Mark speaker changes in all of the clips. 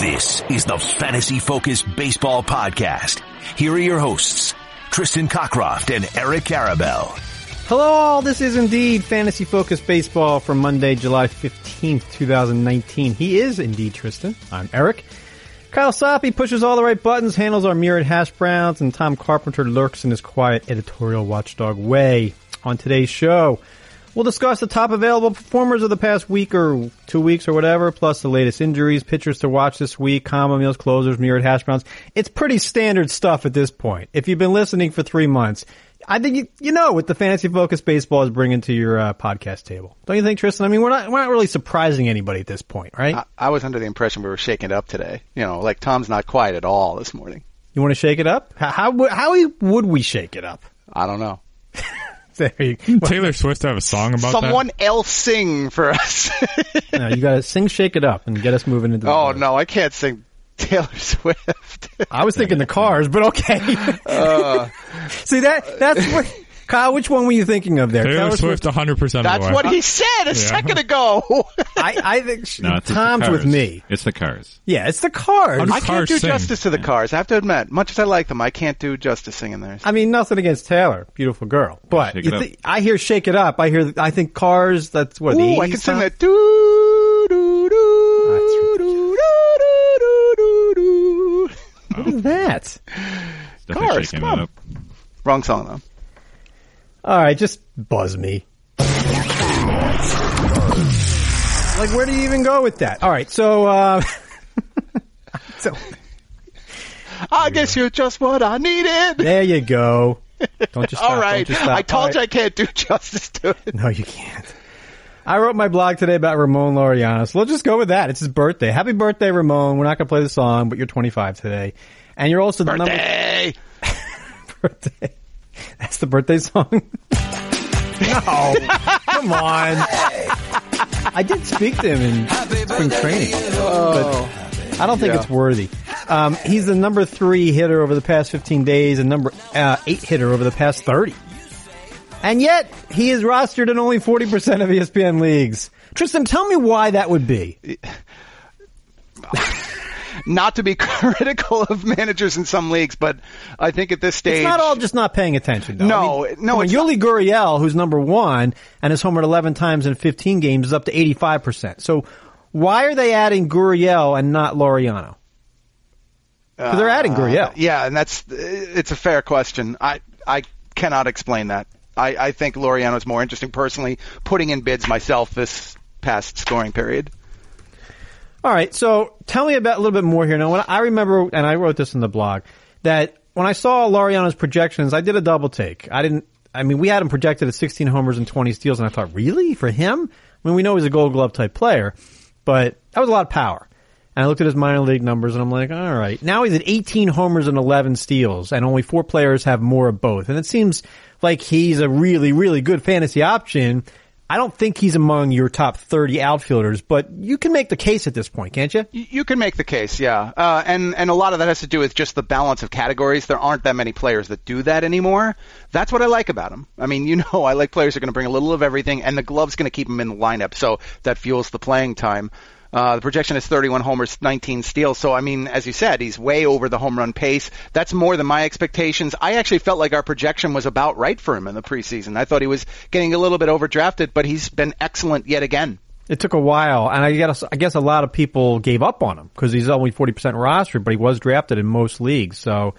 Speaker 1: This is the Fantasy Focus Baseball Podcast. Here are your hosts, Tristan Cockcroft and Eric Karabell.
Speaker 2: Hello all, this is indeed Fantasy Focus Baseball for Monday, July 15th, 2019. He is indeed Tristan. I'm Eric. Kyle Soppe pushes all the right buttons, handles our mirrored hash browns, and Tom Carpenter lurks in his quiet editorial watchdog way. On today's show, we'll discuss the top available performers of the past week or two weeks or whatever, plus the latest injuries, pitchers to watch this week, combo meals, closers, mirrored hash browns. It's pretty standard stuff at this point. If you've been listening for three months, I think you, you know what the fantasy focus baseball is bringing to your uh, podcast table. Don't you think, Tristan? I mean, we're not we're not really surprising anybody at this point, right?
Speaker 3: I, I was under the impression we were shaking it up today. You know, like Tom's not quiet at all this morning.
Speaker 2: you want to shake it up? How how, would- how would we shake it up?
Speaker 3: I don't know.
Speaker 2: There you,
Speaker 4: Taylor Swift to have a song about
Speaker 3: Someone else sing for us.
Speaker 2: no, you got to sing "Shake It Up" and get us moving into. The
Speaker 3: oh
Speaker 2: news.
Speaker 3: no, I can't sing Taylor Swift.
Speaker 2: I was thinking the Cars, but okay.
Speaker 3: Uh.
Speaker 2: See that that's what Kyle. Which one were you thinking of there?
Speaker 4: that? Taylor Swift 100%
Speaker 3: That's what he said a second ago.
Speaker 2: I, I think she,
Speaker 5: No, it's just the
Speaker 2: Tom's with me.
Speaker 5: It's the cars.
Speaker 2: Yeah, it's the Cars.
Speaker 3: I can't
Speaker 4: Cars
Speaker 3: do
Speaker 4: sing.
Speaker 3: justice to the cars. I have to admit, much as I like them, I can't do justice singing theirs.
Speaker 2: I mean, nothing against Taylor, beautiful girl, but
Speaker 5: Shake
Speaker 2: you
Speaker 5: It
Speaker 2: I hear "Shake It Up." I hear, I think Cars. That's what the
Speaker 3: Ooh,
Speaker 2: 80s
Speaker 3: I can sing
Speaker 2: Tom?
Speaker 3: that. Doo, doo,
Speaker 2: What is that?
Speaker 3: Cars, come on. Wrong song though.
Speaker 2: All right, just buzz me. like, where do you even go with that? All right, so, uh, so
Speaker 3: I guess you're just what I needed.
Speaker 2: there you go. Don't just stop.
Speaker 3: All right,
Speaker 2: Don't just stop.
Speaker 3: I told
Speaker 2: All
Speaker 3: you I can't do justice to it.
Speaker 2: No, you can't. I wrote my blog today about Ramon Laureano, so let's just go with that. It's his birthday. Happy birthday, Ramon. We're not going to play the song, but you're 25 today. And you're also the number
Speaker 3: Birthday.
Speaker 2: birthday. That's the birthday song. no, come on. I did speak to him in spring training, but I don't think
Speaker 3: Yeah.
Speaker 2: it's worthy. Um, he's the number three hitter over the past 15 days and number uh, eight hitter over the past 30. And yet, he is rostered in only 40% of ESPN leagues. Tristan, tell me why that would be.
Speaker 3: Not to be critical of managers in some leagues, but I think at this stage,
Speaker 2: It's not all just not paying attention. Though.
Speaker 3: No,
Speaker 2: I mean,
Speaker 3: no, it's
Speaker 2: Yuli Gurriel, who's number one and has homered 11 times in 15 games, is up to 85%. So why are they adding Gurriel and not Laureano? Because they're adding Gurriel.
Speaker 3: Uh, Yeah, and that's it's a fair question. I I cannot explain that. I, I think Laureano's more interesting personally. Putting in bids myself this past scoring period.
Speaker 2: All right, so tell me about a little bit more here. Now, when I remember, and I wrote this in the blog, that when I saw Laureano's projections, I did a double take. I didn't. I mean, we had him projected at 16 homers and 20 steals, and I thought, really for him? I mean, we know he's a Gold Glove type player, but that was a lot of power. And I looked at his minor league numbers, and I'm like, all right. Now he's at 18 homers and 11 steals, and only four players have more of both. And it seems like he's a really, really good fantasy option. I don't think he's among your top 30 outfielders, but you can make the case at this point, can't you?
Speaker 3: You can make the case, yeah, uh, and and a lot of that has to do with just the balance of categories. There aren't that many players that do that anymore. That's what I like about him. I mean, you know, I like players who are going to bring a little of everything, and the glove's going to keep him in the lineup, so that fuels the playing time. Uh, the projection is 31 homers, 19 steals. So, I mean, as you said, he's way over the home run pace. That's more than my expectations. I actually felt like our projection was about right for him in the preseason. I thought he was getting a little bit overdrafted, but he's been excellent yet again.
Speaker 2: It took a while, and I guess I guess a lot of people gave up on him because he's only 40% rostered, but he was drafted in most leagues. So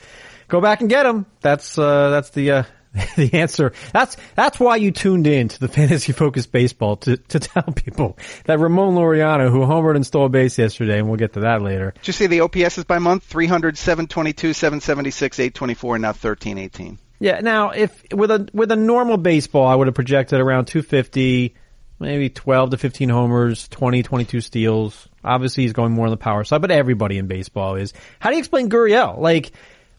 Speaker 2: go back and get him. That's uh, that's the uh, the answer. That's that's why you tuned in to the fantasy focused Baseball to to tell people that Ramon Laureano, who homered and stole a base yesterday, and we'll get to that later.
Speaker 3: Did you see the OPS is by month? 300, 722, 776, 824, and now 1318.
Speaker 2: Yeah. Now, if with a with a normal baseball, I would have projected around 250, maybe 12 to 15 homers, 20, 22 steals. Obviously, he's going more on the power side, but everybody in baseball is. How do you explain Gurriel? Like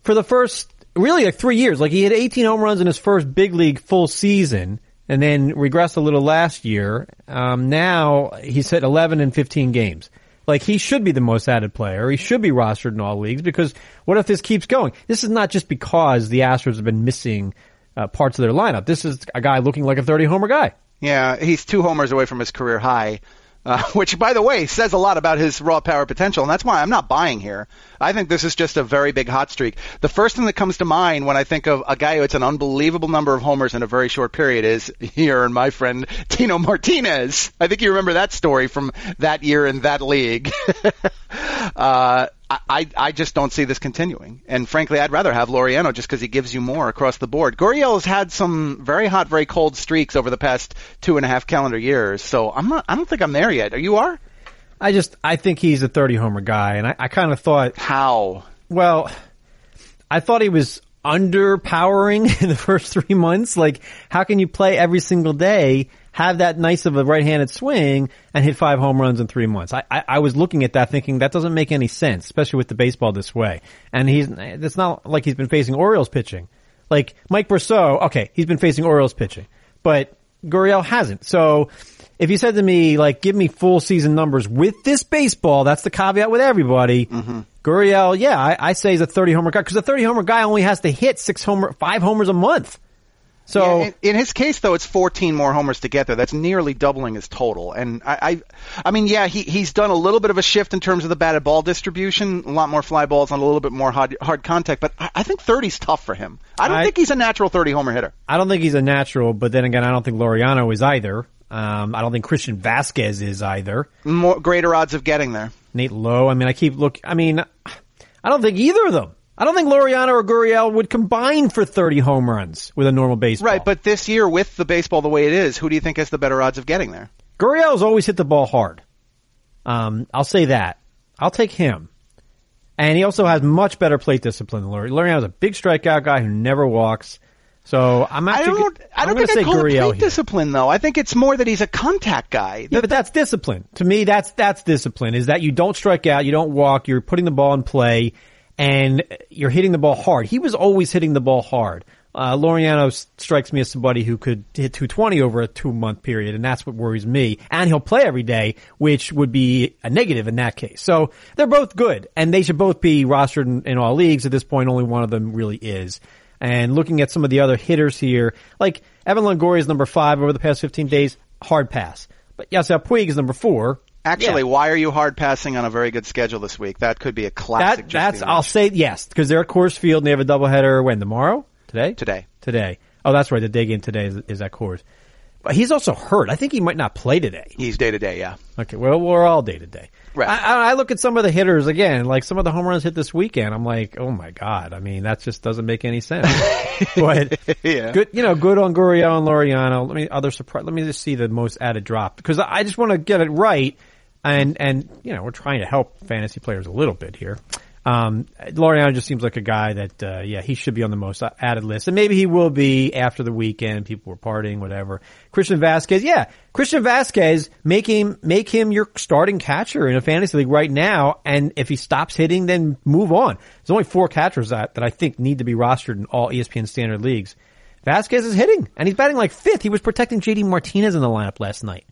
Speaker 2: for the first really like three years, like he had 18 home runs in his first big league full season, and then regressed a little last year. Um, now he's hit 11 in 15 games. Like he should be the most added player. He should be rostered in all leagues because what if this keeps going? This is not just because the Astros have been missing uh, parts of their lineup. This is a guy looking like a 30 homer guy.
Speaker 3: Yeah, he's two homers away from his career high. Uh, which, by the way, says a lot about his raw power potential, and that's why I'm not buying here. I think this is just a very big hot streak. The first thing that comes to mind when I think of a guy who hits an unbelievable number of homers in a very short period is here and my friend Tino Martinez. I think you remember that story from that year in that league. uh, I, I just don't see this continuing. And frankly, I'd rather have Laureano just because he gives you more across the board. Gurriel has had some very hot, very cold streaks over the past two and a half calendar years. So I'm not, I don't think I'm there yet. Are you are?
Speaker 2: I just, I think he's a 30 homer guy. And I, I kind of thought,
Speaker 3: How?
Speaker 2: well, I thought he was underpowering in the first three months. Like, how can you play every single day, have that nice of a right-handed swing, and hit five home runs in three months? I, I, I was looking at that thinking that doesn't make any sense, especially with the baseball this way. And he's, it's not like he's been facing Orioles pitching. Like, Mike Brosseau, okay, he's been facing Orioles pitching, but Gurriel hasn't. So, if you said to me, like, give me full season numbers with this baseball, that's the caveat with everybody.
Speaker 3: Mm-hmm.
Speaker 2: Gurriel, yeah, I, I say he's a 30 homer guy because a 30 homer guy only has to hit six homer, five homers a month. So,
Speaker 3: Yeah, in, in his case, though, it's 14 more homers to get there. That's nearly doubling his total. And I, I, I mean, yeah, he he's done a little bit of a shift in terms of the batted ball distribution, a lot more fly balls on a little bit more hard, hard contact. But I, I think 30's tough for him. I don't
Speaker 2: I-
Speaker 3: think he's a natural 30 homer hitter.
Speaker 2: I don't think he's a natural, but then again, I don't think Laureano is either. Um, I don't think Christian Vázquez is either.
Speaker 3: More greater odds of getting there.
Speaker 2: Nate Lowe. I mean, I keep look. I mean, I don't think either of them. I don't think Laureano or Gurriel would combine for 30 home runs with a normal baseball.
Speaker 3: Right, but this year with the baseball the way it is, who do you think has the better odds of getting there?
Speaker 2: Gurriel's always hit the ball hard. Um, I'll say that. I'll take him. And he also has much better plate discipline than Laureano. Laureano's a big strikeout guy who never walks. So I'm
Speaker 3: I
Speaker 2: actually,
Speaker 3: don't. I don't think
Speaker 2: say
Speaker 3: I call it plate discipline though. I think it's more that he's a contact guy.
Speaker 2: Yeah, but that's discipline. To me, that's that's discipline. Is that you don't strike out, you don't walk, you're putting the ball in play, and you're hitting the ball hard. He was always hitting the ball hard. Uh, Laureano s- strikes me as somebody who could hit 220 over a two month period, and that's what worries me. And he'll play every day, which would be a negative in that case. So they're both good, and they should both be rostered in, in all leagues. At this point, only one of them really is. And looking at some of the other hitters here, like Evan Longoria is number five over the past 15 days, hard pass. But Yasiel Puig is number four.
Speaker 3: Actually,
Speaker 2: Yeah.
Speaker 3: why are you hard passing on a very good schedule this week? That could be a classic.
Speaker 2: That, that's, I'll say yes, because they're at Coors Field and they have a doubleheader when? Tomorrow? Today?
Speaker 3: Today.
Speaker 2: Today. Oh, that's right. The day game today is, is at Coors. But he's also hurt. I think he might not play today.
Speaker 3: He's day to day, yeah.
Speaker 2: Okay, well, we're all day to day.
Speaker 3: Right.
Speaker 2: I, I look at some of the hitters again, like some of the home runs hit this weekend. I'm like, oh my god. I mean, that just doesn't make any sense. but
Speaker 3: Yeah.
Speaker 2: good, you know, good on Gurriel and Laureano. Let me other surprise. Let me just see the most added drop because I just want to get it right. And and you know, we're trying to help fantasy players a little bit here. Um, Laureano just seems like a guy that, uh, yeah, he should be on the most added list. And maybe he will be after the weekend. People were partying, whatever. Christian Vázquez, yeah. Christian Vázquez, make him, make him your starting catcher in a fantasy league right now. And if he stops hitting, then move on. There's only four catchers that, that I think need to be rostered in all ESPN standard leagues. Vázquez is hitting and he's batting like fifth. He was protecting JD Martinez in the lineup last night.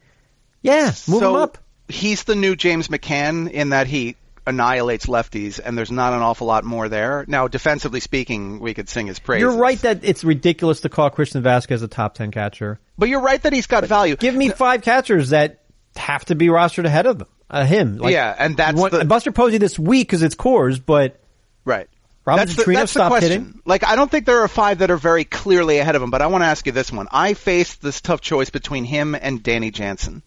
Speaker 2: Yeah, move
Speaker 3: so
Speaker 2: him up.
Speaker 3: He's the new James McCann in that he annihilates lefties, and there's not an awful lot more there. Now, defensively speaking, we could sing his praise.
Speaker 2: You're right that it's ridiculous to call Christian Vázquez a top 10 catcher.
Speaker 3: but you're right that he's got value.
Speaker 2: Give me five catchers that have to be rostered ahead of them, uh, him. Like,
Speaker 3: Yeah, and that's the-
Speaker 2: Buster Posey this week because it's Coors, but
Speaker 3: Right.
Speaker 2: Robinson
Speaker 3: that's the, that's the
Speaker 2: stopped
Speaker 3: question.
Speaker 2: hitting.
Speaker 3: Like, I don't think there are five that are very clearly ahead of him, but I want to ask you this one. I faced this tough choice between him and Danny Jansen.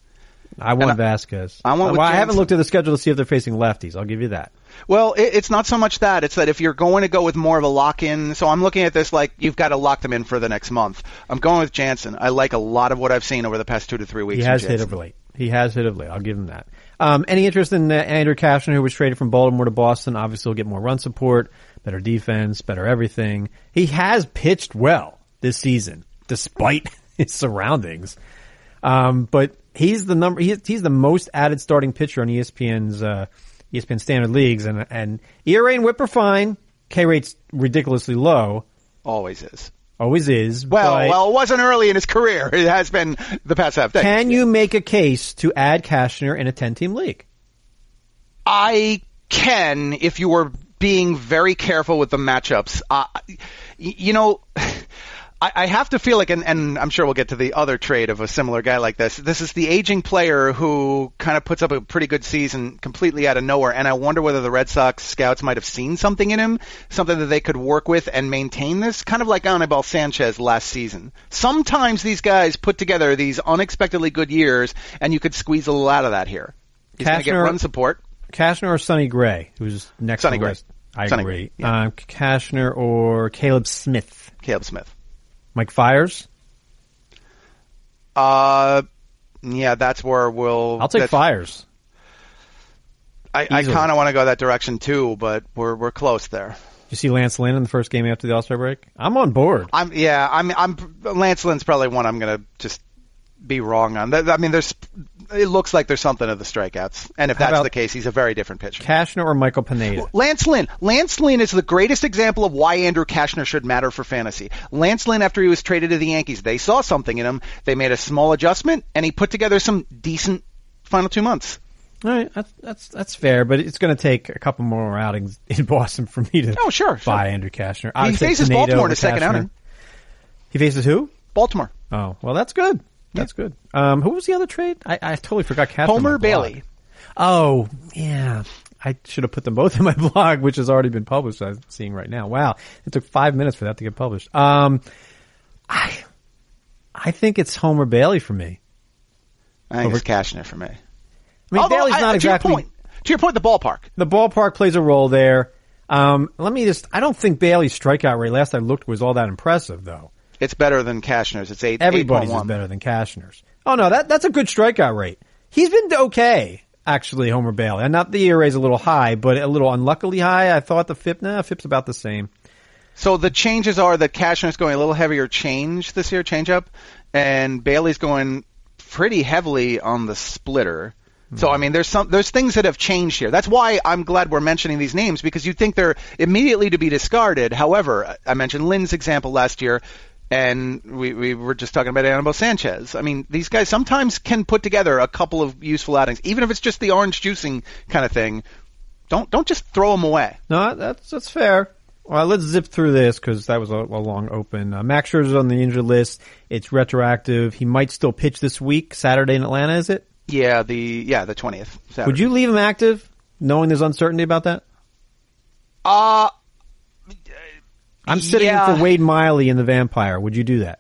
Speaker 2: I want
Speaker 3: I-
Speaker 2: Vázquez.
Speaker 3: I went with
Speaker 2: well, I haven't looked at the schedule to see if they're facing lefties. I'll give you that.
Speaker 3: Well, it, it's not so much that. It's that if you're going to go with more of a lock-in, so I'm looking at this like you've got to lock them in for the next month. I'm going with Jansen. I like a lot of what I've seen over the past two to three weeks.
Speaker 2: He has hit of late. He has hit of late. I'll give him that. Um, any interest in uh, Andrew Cashner, who was traded from Baltimore to Boston? Obviously, he'll get more run support, better defense, better everything. He has pitched well this season, despite his surroundings. Um, but he's the number. He, he's the most added starting pitcher on ESPN's uh, ESPN standard leagues, and and ERA and WHIP are fine. K rate's ridiculously low.
Speaker 3: Always is.
Speaker 2: Always is.
Speaker 3: Well, well, it wasn't early in his career. It has been the past half decade.
Speaker 2: can you make a case to add Cashner in a 10 team league?
Speaker 3: I can if you were being very careful with the matchups. Uh, you know, I, I have to feel like, and, and I'm sure we'll get to the other trade of a similar guy like this. This is the aging player who kind of puts up a pretty good season completely out of nowhere, and I wonder whether the Red Sox scouts might have seen something in him, something that they could work with and maintain this, kind of like Anibal Sanchez last season. Sometimes these guys put together these unexpectedly good years, and you could squeeze a little out of that here. He's going to get run support.
Speaker 2: Cashner or Sonny Gray, who's next
Speaker 3: Sonny Gray.
Speaker 2: list? I
Speaker 3: Sonny
Speaker 2: agree.
Speaker 3: Gray, yeah.
Speaker 2: Uh, Cashner or Caleb Smith?
Speaker 3: Caleb Smith.
Speaker 2: Mike Fiers?
Speaker 3: Uh, yeah, that's where we'll.
Speaker 2: I'll take Fiers.
Speaker 3: I, I kind of want to go that direction too, but we're we're close there.
Speaker 2: You see Lance Lynn in the first game after the All Star break? I'm on board.
Speaker 3: I'm yeah. I'm I'm Lance Lynn's probably one I'm gonna just be wrong on. that. I mean, there's it looks like there's something of the strikeouts, and if
Speaker 2: How
Speaker 3: that's the case, he's a very different pitcher.
Speaker 2: Cashner or Michael Pineda?
Speaker 3: Lance Lynn. Lance Lynn is the greatest example of why Andrew Cashner should matter for fantasy. Lance Lynn, after he was traded to the Yankees, they saw something in him. They made a small adjustment, and he put together some decent final two months.
Speaker 2: All right, that's that's that's fair, but it's going to take a couple more outings in Boston for me to
Speaker 3: Oh, sure, sure.
Speaker 2: buy Andrew Cashner. I
Speaker 3: He faces
Speaker 2: Pineda
Speaker 3: Baltimore in the second outing.
Speaker 2: He faces who?
Speaker 3: Baltimore.
Speaker 2: Oh, well, that's good. That's good. Um, who was the other trade? I, I totally forgot. Cashner
Speaker 3: Homer. Bailey.
Speaker 2: Oh, yeah. I should have put them both in my blog, which has already been published. I'm seeing right now. Wow, it took five minutes for that to get published. Um, I, I think it's Homer Bailey for me.
Speaker 3: I think it's Cashner for me.
Speaker 2: I mean,
Speaker 3: Although,
Speaker 2: Bailey's
Speaker 3: I-
Speaker 2: not
Speaker 3: to
Speaker 2: exactly.
Speaker 3: Your point, to your point, the ballpark.
Speaker 2: The ballpark plays a role there. Um, let me just. I don't think Bailey's strikeout rate last I looked was all that impressive, though.
Speaker 3: It's better than Cashner's. It's eight.
Speaker 2: Everybody's better than Cashner's. Oh no, that that's a good strikeout rate. He's been okay, actually, Homer Bailey. And not the ERA is a little high, but a little unluckily high. I thought the FIP, nah, FIP's about the same.
Speaker 3: So the changes are that Cashner's going a little heavier change this year, change up, and Bailey's going pretty heavily on the splitter. So hmm. I mean, there's some there's things that have changed here. That's why I'm glad we're mentioning these names because you think they're immediately to be discarded. However, I mentioned Lynn's example last year, and we we were just talking about Anibal Sanchez. I mean, these guys sometimes can put together a couple of useful outings, even if it's just the orange juicing kind of thing. Don't don't just throw them away.
Speaker 2: No, that's that's fair. Well, let's zip through this because that was a, a long open. Uh, Max Scherzer's on the injured list. It's retroactive. He might still pitch this week, Saturday in Atlanta. Is it?
Speaker 3: Yeah, the yeah the twentieth.
Speaker 2: Would you leave him active, knowing there's uncertainty about that?
Speaker 3: Uh
Speaker 2: I'm sitting
Speaker 3: Yeah.
Speaker 2: in for Wade Miley in the Vampire. Would you do that?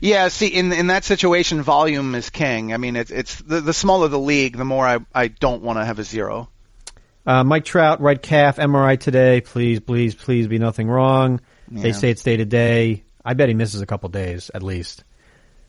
Speaker 3: Yeah, see, in in that situation, volume is king. I mean, it's it's the, the smaller the league, the more I I don't want to have a zero.
Speaker 2: Uh, Mike Trout, right calf, MRI today. Please, please, please be nothing wrong. They say it's day to day. I bet he misses a couple days at least.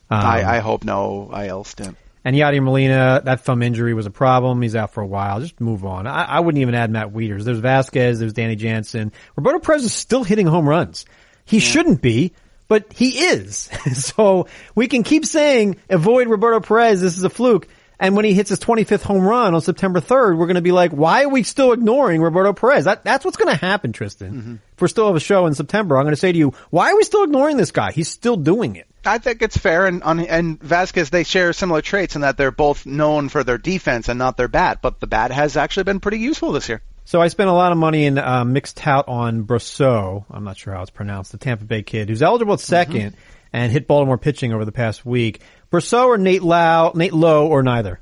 Speaker 2: Um,
Speaker 3: I I hope no IL stint.
Speaker 2: And Yadier Molina, that thumb injury was a problem. He's out for a while. Just move on. I, I wouldn't even add Matt Wieters. There's Vázquez. There's Danny Jansen. Roberto Perez is still hitting home runs. He shouldn't be, but he is. so we can keep saying avoid Roberto Perez. This is a fluke. And when he hits his 25th home run on September 3rd, we're going to be like, why are we still ignoring Roberto Perez? That, that's what's going to happen, Tristan. Mm-hmm. If we're still have a show in September, I'm going to say to you, why are we still ignoring this guy? He's still doing it.
Speaker 3: I think it's fair, and on and Vázquez they share similar traits in that they're both known for their defense and not their bat, but the bat has actually been pretty useful this year.
Speaker 2: So I spent a lot of money in uh, mixed out on Brosseau. I'm not sure how it's pronounced. The Tampa Bay kid who's eligible at 2nd and hit Baltimore pitching over the past week. Brosseau or Nate Lowe, Nate Lowe or neither.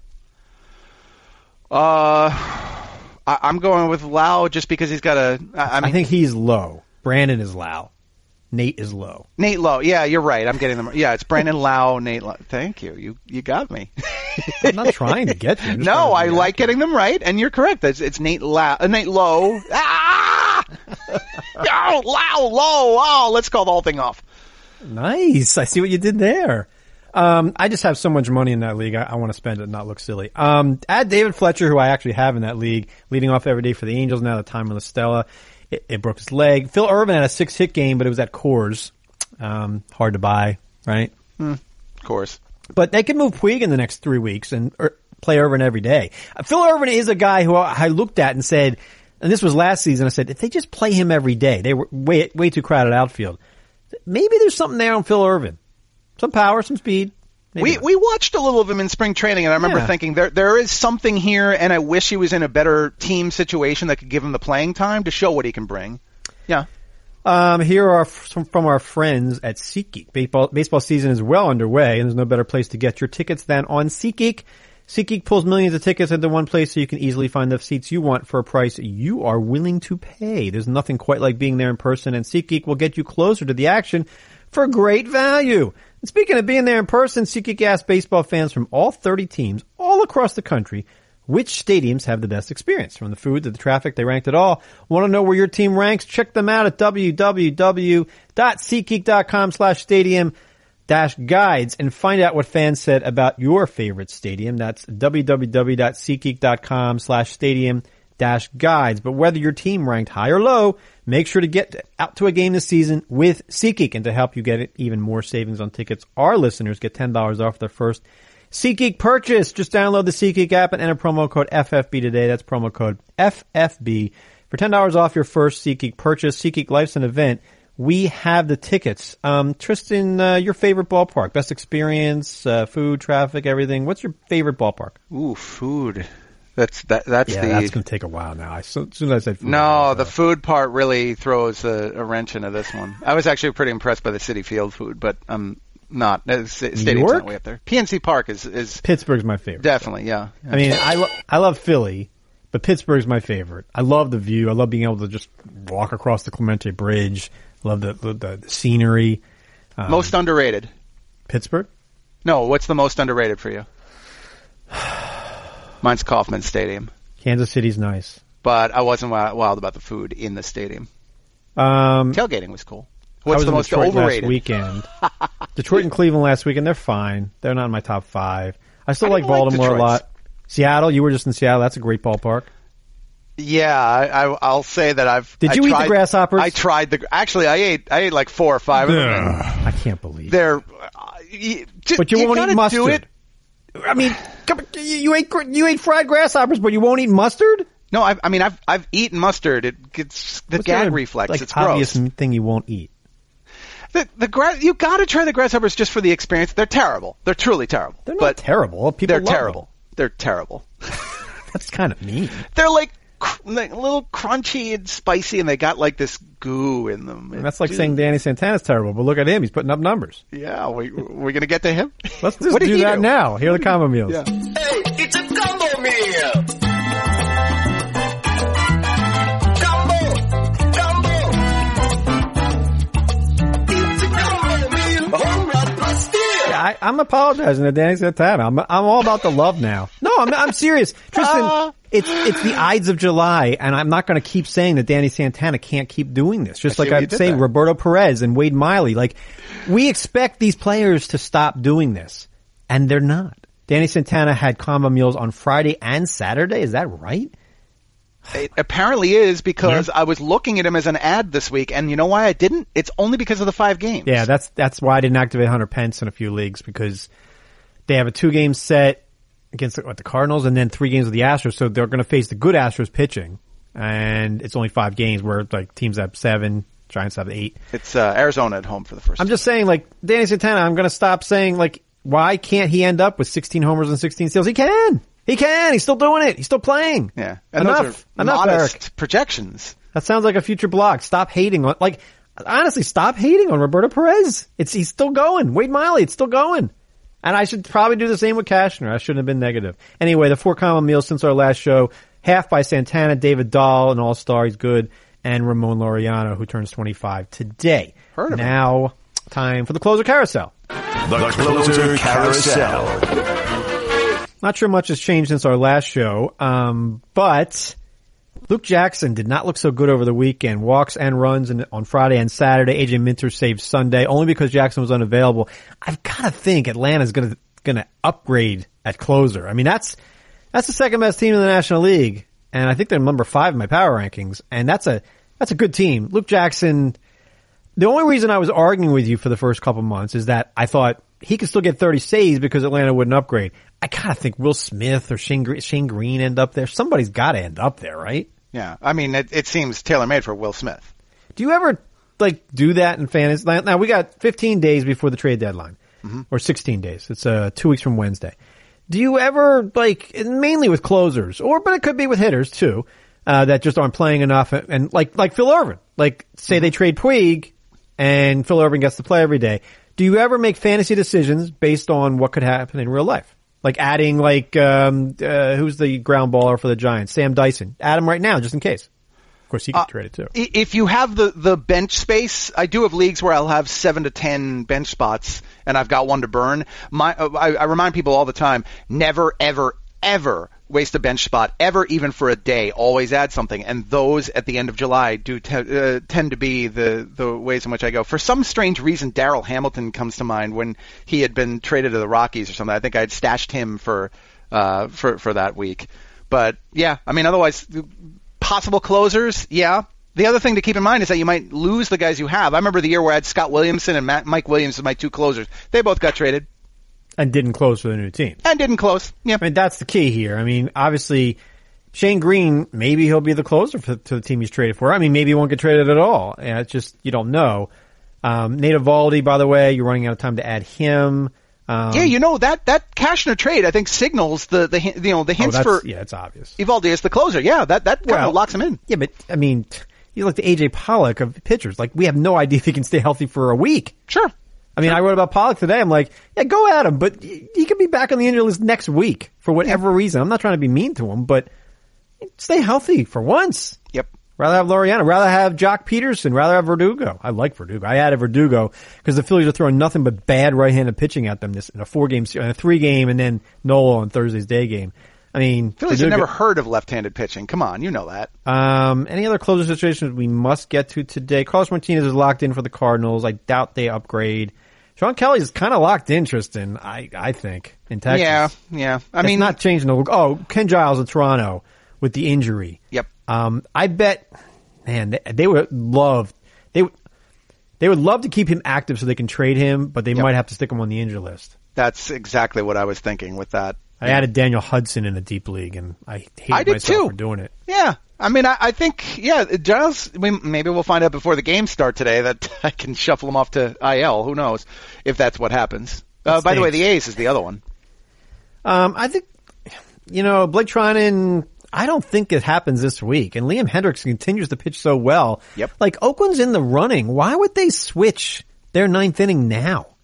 Speaker 3: Uh, I, I'm going with Lowe just because he's got a. I, I
Speaker 2: I,
Speaker 3: mean,
Speaker 2: think he's low. Brandon is Lau. Nate is low.
Speaker 3: Nate Lowe. Yeah, you're right. I'm getting them. Yeah, it's Brandon Lau, Nate. Lowe. Thank you. You you got me.
Speaker 2: I'm not trying to get you.
Speaker 3: No, I like getting them right, and you're correct. It's, it's Nate Lau, uh, Nate Lowe. Ah! oh, Lau, Low. Oh, let's call the whole thing off.
Speaker 2: Nice. I see what you did there. Um, I just have so much money in that league. I, I want to spend it and not look silly. Um, add David Fletcher, who I actually have in that league, leading off every day for the Angels. Now the Tommy La Stella, it, it broke his leg. Phil Ervin had a six hit game, but it was at Coors. Um, hard to buy, right?
Speaker 3: Of course.
Speaker 2: But they can move Puig in the next three weeks and er, play Ervin every day. Uh, Phil Ervin is a guy who I looked at and said, and this was last season. I said, if they just play him every day, they were way way too crowded outfield. Maybe there's something there on Phil Ervin. Some power, some speed. Maybe
Speaker 3: We
Speaker 2: not.
Speaker 3: we watched a little of him in spring training, and I remember
Speaker 2: Yeah.
Speaker 3: thinking there there is something here, and I wish he was in a better team situation that could give him the playing time to show what he can bring. Yeah,
Speaker 2: Um, here are some from our friends at SeatGeek. Baseball, baseball season is well underway, and there's no better place to get your tickets than on SeatGeek. SeatGeek pulls millions of tickets into one place so you can easily find the seats you want for a price you are willing to pay. There's nothing quite like being there in person, and SeatGeek will get you closer to the action for great value. And speaking of being there in person, SeatGeek asked baseball fans from all 30 teams all across the country which stadiums have the best experience? From the food to the traffic, they ranked it all. Want to know where your team ranks? Check them out at www.seatgeek.com slash stadium dash guides and find out what fans said about your favorite stadium. That's www.seatgeek.com slash stadium guides. But whether your team ranked high or low, make sure to get out to a game this season with SeatGeek. And to help you get even more savings on tickets, our listeners get $10 off their first SeatGeek purchase. Just download the SeatGeek app and enter promo code FFB today. That's promo code FFB for $10 off your first SeatGeek purchase. SeatGeek Life's an event. We have the tickets. Um, Tristan, uh, your favorite ballpark, best experience, uh, food, traffic, everything. What's your favorite ballpark?
Speaker 3: ooh, food. That's that. That's
Speaker 2: Yeah,
Speaker 3: the.
Speaker 2: that's going to take a while now. I, so, as soon as I said food.
Speaker 3: no, the food part really throws a, a wrench into this one. I was actually pretty impressed by the Citi Field food, but I'm not. Uh, sta- Stadium's
Speaker 2: York?
Speaker 3: not way up there. PNC Park is is
Speaker 2: Pittsburgh's my favorite.
Speaker 3: definitely yeah.
Speaker 2: I mean, I, lo- I love Philly, but Pittsburgh's my favorite. I love the view. I love being able to just walk across the Clemente Bridge. Love the, the, the scenery. Um,
Speaker 3: most underrated.
Speaker 2: Pittsburgh?
Speaker 3: No, what's the most underrated for you? Mine's Kauffman Stadium,
Speaker 2: Kansas City's nice.
Speaker 3: but I wasn't wild about the food in the stadium.
Speaker 2: Um,
Speaker 3: Tailgating was cool.
Speaker 2: I
Speaker 3: What's
Speaker 2: was
Speaker 3: the
Speaker 2: in
Speaker 3: most
Speaker 2: Detroit
Speaker 3: overrated?
Speaker 2: last weekend. Detroit and Cleveland last weekend. They're fine. They're not in my top five. I still
Speaker 3: I
Speaker 2: like
Speaker 3: didn't like
Speaker 2: Baltimore a lot. Seattle, you were just in Seattle. That's a great ballpark.
Speaker 3: Yeah, I, I, I'll say that I've.
Speaker 2: Did
Speaker 3: I
Speaker 2: you eat the grasshoppers?
Speaker 3: I tried the. Actually, I ate. I ate like four or five of them.
Speaker 2: I can't believe.
Speaker 3: They're. Uh, you,
Speaker 2: But you, won't
Speaker 3: gotta
Speaker 2: eat mustard.
Speaker 3: Do it.
Speaker 2: I mean, you, you ate you ate fried grasshoppers, but you won't eat mustard.
Speaker 3: No, I, I mean I've I've eaten mustard. It gets the
Speaker 2: What's
Speaker 3: gag
Speaker 2: other,
Speaker 3: reflex.
Speaker 2: Like
Speaker 3: it's
Speaker 2: obvious
Speaker 3: gross.
Speaker 2: thing you won't eat.
Speaker 3: The the gra- you got to try the grasshoppers just for the experience. They're terrible. They're truly terrible.
Speaker 2: They're not
Speaker 3: but
Speaker 2: terrible. People
Speaker 3: they're terrible.
Speaker 2: them.
Speaker 3: They're terrible.
Speaker 2: That's kind of mean.
Speaker 3: They're like, cr- like a little crunchy and spicy, and they got like this goo in them.
Speaker 2: And that's like
Speaker 3: Dude,
Speaker 2: saying Danny Santana's terrible, but look at him. He's putting up numbers.
Speaker 3: Yeah, we we're gonna get to him.
Speaker 2: Let's just do that
Speaker 3: do?
Speaker 2: now. Here are the combo meals.
Speaker 3: Yeah.
Speaker 6: Hey, it's a combo meal.
Speaker 2: I, I'm apologizing to Danny Santana. I'm, I'm all about the love now. No, I'm, I'm serious. Tristan,
Speaker 3: Uh.
Speaker 2: it's, it's the Ides of July, and I'm not going to keep saying that Danny Santana can't keep doing this. Just
Speaker 3: I
Speaker 2: like
Speaker 3: see what you
Speaker 2: I'm
Speaker 3: did
Speaker 2: saying. Roberto Perez and Wade Miley. Like, we expect these players to stop doing this, and they're not. Danny Santana had combo meals on Friday and Saturday. Is that right?
Speaker 3: It apparently is because I was looking at him as an ad this week, and you know why I didn't? It's only because of the five games.
Speaker 2: Yeah, that's that's why I didn't activate Hunter Pence in a few leagues because they have a two game set against the, what, the Cardinals and then three games with the Astros, so they're going to face the good Astros pitching, and it's only five games where like teams have seven, Giants have eight.
Speaker 3: It's uh, Arizona at home for the first.
Speaker 2: I'm just saying, like Danny Santana, I'm going to stop saying like why can't he end up with 16 homers and 16 steals? He can. He can. He's still doing it. He's still playing.
Speaker 3: yeah, and
Speaker 2: enough.
Speaker 3: those are
Speaker 2: enough,
Speaker 3: modest
Speaker 2: Eric.
Speaker 3: projections.
Speaker 2: That sounds like a future blog. Stop hating on like honestly, stop hating on Roberto Perez. It's he's still going. Wade Miley, it's still going. And I should probably do the same with Cashner. I shouldn't have been negative. Anyway, the four common meals since our last show: half by Santana, David Dahl, an all-star, he's good, and Ramon Laureano, who turns 25 today.
Speaker 3: Heard of him.
Speaker 2: now, time for the closer carousel.
Speaker 1: The Closer Carousel.
Speaker 2: Not sure much has changed since our last show, um, but Luke Jackson did not look so good over the weekend. Walks and runs in, on Friday and Saturday. AJ Minter saved Sunday only because Jackson was unavailable. I've got to think Atlanta's going to going to upgrade at closer. I mean, that's that's the second best team in the National League, and I think they're number five in my power rankings. And that's a that's a good team. Luke Jackson. The only reason I was arguing with you for the first couple months is that I thought he could still get 30 saves because Atlanta wouldn't upgrade. I kind of think Will Smith or Shane, Gre- Shane Greene end up there. Somebody's got to end up there, right?
Speaker 3: Yeah, I mean, it, it seems tailor made for Will Smith.
Speaker 2: Do you ever like do that in fantasy? Now now we got 15 days before the trade deadline, or 16 days. It's uh two weeks from Wednesday. Do you ever like mainly with closers, or but it could be with hitters too, uh, that just aren't playing enough, and, and like like Phil Ervin, like say they trade Puig, and Phil Ervin gets to play every day. Do you ever make fantasy decisions based on what could happen in real life? Like adding like um uh, who's the ground baller for the Giants? Sam Dyson. Add him right now just in case. Of course, he
Speaker 3: Uh,
Speaker 2: can trade it too.
Speaker 3: If you have the, the bench space, I do have leagues where I'll have seven to ten bench spots, and I've got one to burn. My, uh, I, I remind people all the time: never, ever, ever waste a bench spot, ever, even for a day. Always add something, and those at the end of July do uh, tend to be the the ways in which I go. For some strange reason, Darryl Hamilton comes to mind when he had been traded to the Rockies or something. I think I had stashed him for uh, for for that week. But yeah, I mean, otherwise possible closers, yeah. The other thing to keep in mind is that you might lose the guys you have. I remember the year where I had Scott Williamson and Matt, Mike Williams as my two closers. They both got traded
Speaker 2: And didn't close for the new team.
Speaker 3: and didn't close. Yeah.
Speaker 2: I mean, that's the key here. I mean, obviously, Shane Greene, maybe he'll be the closer for, to the team he's traded for. I mean, maybe he won't get traded at all. Yeah, it's just, you don't know. Um, Nate Eovaldi, by the way, you're running out of time to add him. Um,
Speaker 3: Yeah, you know that that cash in a trade I think signals the the you know the
Speaker 2: oh,
Speaker 3: hints
Speaker 2: that's,
Speaker 3: for
Speaker 2: yeah, it's obvious.
Speaker 3: Eovaldi is the closer. Yeah, that that kind
Speaker 2: Well-
Speaker 3: of locks him in.
Speaker 2: Yeah, but I mean, t- he's like the AJ Pollock of pitchers. Like, we have no idea if he can stay healthy for a week.
Speaker 3: Sure.
Speaker 2: I mean, I wrote about Pollock today. I'm like, yeah, go at him, but he could be back on the injury list next week for whatever reason. I'm not trying to be mean to him, but stay healthy for once.
Speaker 3: Yep.
Speaker 2: Rather have Laureano. Rather have Joc Pederson. Rather have Verdugo. I like Verdugo. I added Verdugo because the Phillies are throwing nothing but bad right-handed pitching at them this in a four-game, in a three-game, and then Nola on Thursday's day game. I mean,
Speaker 3: Phillies have never heard of left-handed pitching. Come on, you know that.
Speaker 2: um, any other closer situations we must get to today? Carlos Martinez is locked in for the Cardinals. I doubt they upgrade. Shawn Kelley is kind of locked in, Tristan. I I think in Texas.
Speaker 3: Yeah, yeah. I
Speaker 2: It's
Speaker 3: mean,
Speaker 2: not changing the. Look. Oh, Ken Giles in Toronto with the injury.
Speaker 3: Yep.
Speaker 2: Um, I bet, man, they, they would love they would they would love to keep him active so they can trade him, but they
Speaker 3: Yep.
Speaker 2: might have to stick him on the injury list.
Speaker 3: That's exactly what I was thinking with that.
Speaker 2: I added Daniel Hudson in a deep league, and I hate
Speaker 3: I did
Speaker 2: myself
Speaker 3: too.
Speaker 2: for doing it.
Speaker 3: Yeah. I mean, I, I think, yeah, Giles, we, maybe we'll find out before the games start today that I can shuffle him off to IL. Who knows if that's what happens. Uh, by the way, the A's is the other one.
Speaker 2: Um, I think, you know, Blake Treinen, I don't think it happens this week. And Liam Hendriks continues to pitch so well.
Speaker 3: Yep.
Speaker 2: Like Oakland's in the running. Why would they switch their ninth inning now?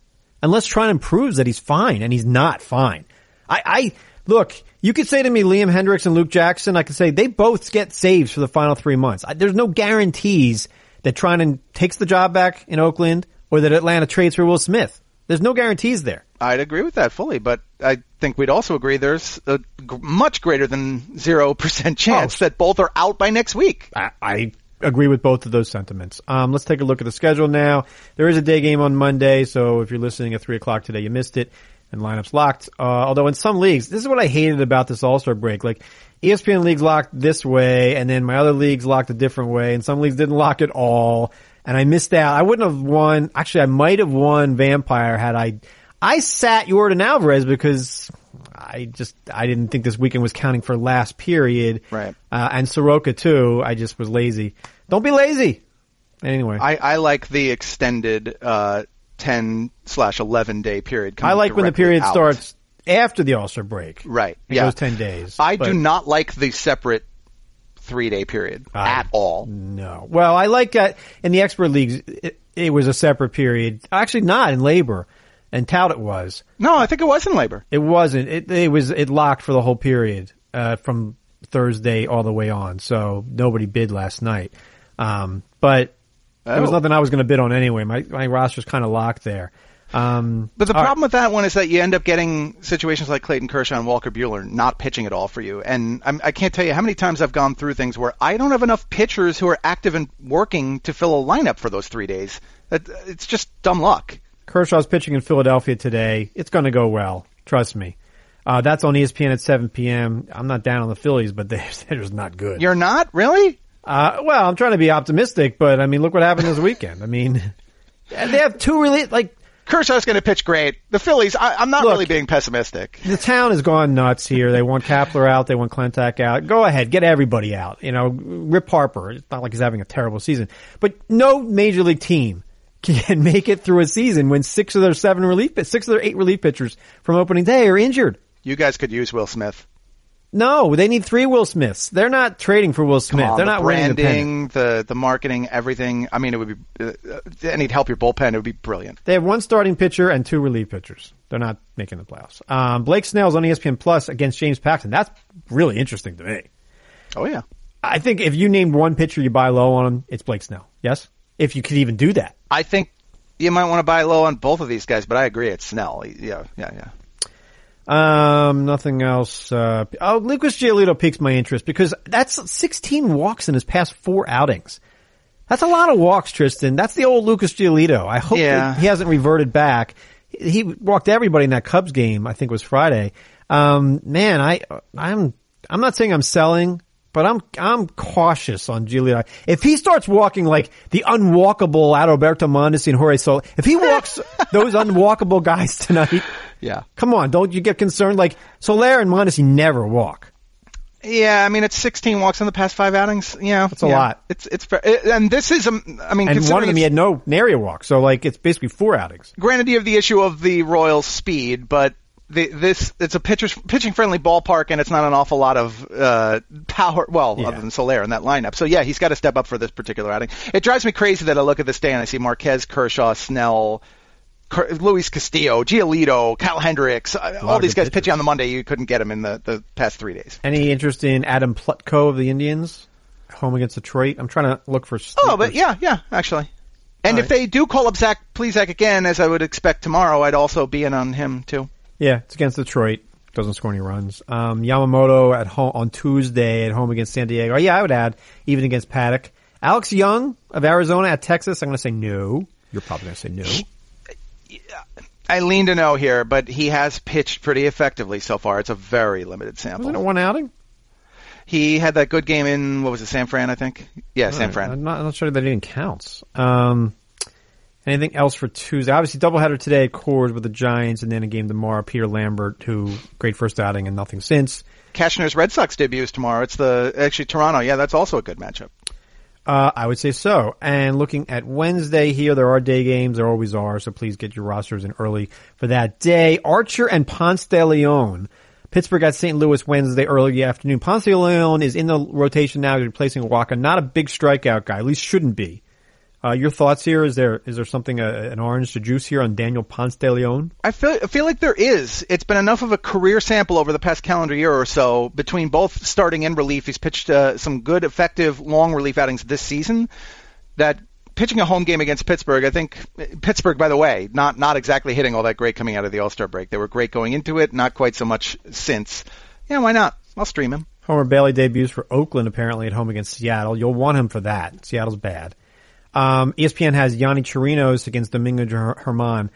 Speaker 2: Unless Treinen proves that he's fine and he's not fine. I, I, look, you could say to me Liam Hendriks and Luke Jackson, I could say they both get saves for the final three months. I, there's no guarantees that Treinen takes the job back in Oakland or that Atlanta trades for Will Smith. There's no guarantees there.
Speaker 3: I'd agree with that fully, but I think we'd also agree there's a g- much greater than 0% chance
Speaker 2: Oh.
Speaker 3: that both are out by next week.
Speaker 2: I, I agree with both of those sentiments. Um, let's take a look at the schedule now. There is a day game on Monday, so if you're listening at three o'clock today, you missed it, and lineups locked. Uh, although in some leagues, this is what I hated about this All Star break. Like ESPN leagues locked this way, and then my other leagues locked a different way, and some leagues didn't lock at all. And I missed out. I wouldn't have won. Actually, I might have won Vampire had I. I sat Yordan Alvarez because I just I didn't think this weekend was counting for last period.
Speaker 3: Right.
Speaker 2: Uh, and Soroka too. I just was lazy. Don't be lazy. Anyway, I,
Speaker 3: I, I like the extended uh, 10 slash 11 day period. coming
Speaker 2: like when the period
Speaker 3: out.
Speaker 2: starts after the All Star break.
Speaker 3: Right.
Speaker 2: It
Speaker 3: yeah.
Speaker 2: goes ten days.
Speaker 3: I
Speaker 2: but
Speaker 3: do not like the separate three day period
Speaker 2: I-
Speaker 3: at all.
Speaker 2: No. Well, I like that in the expert leagues. It, it was a separate period. Actually, not in LABR. And tout it was.
Speaker 3: No, I think it was in LABR.
Speaker 2: It wasn't. It, it was. It locked for the whole period uh, from Thursday all the way on. So nobody bid last night. Um, but there was
Speaker 3: Oh.
Speaker 2: nothing I was going to bid on anyway. My my roster's kind of locked there. Um,
Speaker 3: But the
Speaker 2: all right.
Speaker 3: problem with that one is that you end up getting situations like Clayton Kershaw and Walker Buehler not pitching at all for you. And I'm, I can't tell you how many times I've gone through things where I don't have enough pitchers who are active and working to fill a lineup for those three days. It's just dumb luck.
Speaker 2: Kershaw's pitching in Philadelphia today. It's going to go well. Trust me. Uh, that's on ESPN at 7 p.m. I'm not down on the Phillies, but they're, they're just not good.
Speaker 3: You're not really.
Speaker 2: Uh, well, I'm trying to be optimistic, but I mean, look what happened this weekend. I mean, they have two really, like,
Speaker 3: Kershaw's going to pitch great. The Phillies, I, I'm not
Speaker 2: Look.
Speaker 3: really being pessimistic.
Speaker 2: the town has gone nuts here. They want Kapler out. They want Klentak out. Go ahead, get everybody out. You know, Rip Harper. It's not like he's having a terrible season, but no major league team can make it through a season when six of their seven relief, six of their eight relief pitchers from opening day are injured.
Speaker 3: You guys could use Will Smith.
Speaker 2: No, they need three Will Smiths. They're not trading for Will Smith.
Speaker 3: On,
Speaker 2: They're
Speaker 3: the
Speaker 2: not
Speaker 3: branding, the the marketing, everything. I mean, it would be. Uh, uh, they need help your bullpen. It would be brilliant.
Speaker 2: They have one starting pitcher and two relief pitchers. They're not making the playoffs. Um, Blake Snell's on ESPN Plus against James Paxton. That's really interesting to me.
Speaker 3: Oh yeah.
Speaker 2: I think if you named one pitcher you buy low on it's Blake Snell. Yes? If you could even do that.
Speaker 3: I think you might want to buy low on both of these guys, but I agree. It's Snell. Yeah, yeah, yeah.
Speaker 2: Um, nothing else. Uh, oh, Lucas Giolito piques my interest because that's 16 walks in his past four outings. That's a lot of walks, Tristan. That's the old Lucas Giolito. I hope
Speaker 3: Yeah.
Speaker 2: he hasn't reverted back. He walked everybody in that Cubs game. I think it was Friday. Um, man, I, I'm, I'm not saying I'm selling, but I'm, I'm cautious on Giolito. If he starts walking like the unwalkable Adalberto Mondesi and Jorge Sol, if he walks those unwalkable guys tonight,
Speaker 3: Yeah.
Speaker 2: Come on, don't you get concerned? Like Soler and Mondesi never walk.
Speaker 3: Yeah, I mean it's 16 walks in the past five outings. Yeah,
Speaker 2: That's a
Speaker 3: yeah.
Speaker 2: lot.
Speaker 3: It's it's and this is um, I mean,
Speaker 2: And one of them he had no nary walk, so like it's basically four outings.
Speaker 3: granted you have the issue of the Royals' speed, but the, this it's a pitcher, pitching friendly ballpark, and it's not an awful lot of uh, power. Well,
Speaker 2: Yeah.
Speaker 3: other than Soler in that lineup. So yeah, he's got to step up for this particular outing. It drives me crazy that I look at this day and I see Marquez, Kershaw, Snell. Luis Castillo, Giolito, Kyle Hendricks, uh, all these guys
Speaker 2: pitchers.
Speaker 3: pitching on the Monday. You couldn't get them in the, the past three days.
Speaker 2: Any interest in Adam Plutko of the Indians? Home against Detroit. I'm trying to look for.
Speaker 3: Oh, but yeah, yeah, actually. And
Speaker 2: All
Speaker 3: if
Speaker 2: right.
Speaker 3: they do call up Zach Plesac again, as I would expect tomorrow, I'd also be in on him too.
Speaker 2: Yeah, it's against Detroit. Doesn't score any runs. Um, Yamamoto at home on Tuesday at home against San Diego. Yeah, I would add even against Paddack. Alex Young of Arizona at Texas. I'm going to say no. You're probably going to say no.
Speaker 3: I lean to no here, but he has pitched pretty effectively so far. It's a very limited sample.
Speaker 2: Wasn't it one outing?
Speaker 3: He had that good game in what was it, San Fran? I think. Yeah, San Fran.
Speaker 2: I'm not, I'm not sure that even counts. Um, anything else for Tuesday? Obviously, doubleheader today Coors with the Giants, and then a game tomorrow. Peter Lambert, who great first outing and nothing since.
Speaker 3: Cashner's Red Sox debuts tomorrow. It's the actually Toronto. Yeah, that's also a good matchup.
Speaker 2: Uh, I would say so. And looking at Wednesday here, there are day games. There always are. So please get your rosters in early for that day. Archer and Ponce de Leon. Pittsburgh at St. Louis Wednesday early afternoon. Ponce de Leon is in the rotation now. He's replacing Wacha. Not a big strikeout guy. At least shouldn't be. Uh, your thoughts here? Is there is there something uh, an orange to juice here on Daniel Ponce de Leon?
Speaker 3: I feel I feel like there is. It's been enough of a career sample over the past calendar year or so between both starting and relief. He's pitched uh, some good, effective, long relief outings this season. That pitching a home game against Pittsburgh, I think Pittsburgh, by the way, not not exactly hitting all that great coming out of the All Star break. They were great going into it, not quite so much since. Yeah, why not? I'll stream him.
Speaker 2: Homer Bailey debuts for Oakland apparently at home against Seattle. You'll want him for that. Seattle's bad. Um, ESPN has Yonny Chirinos against Domingo Germán.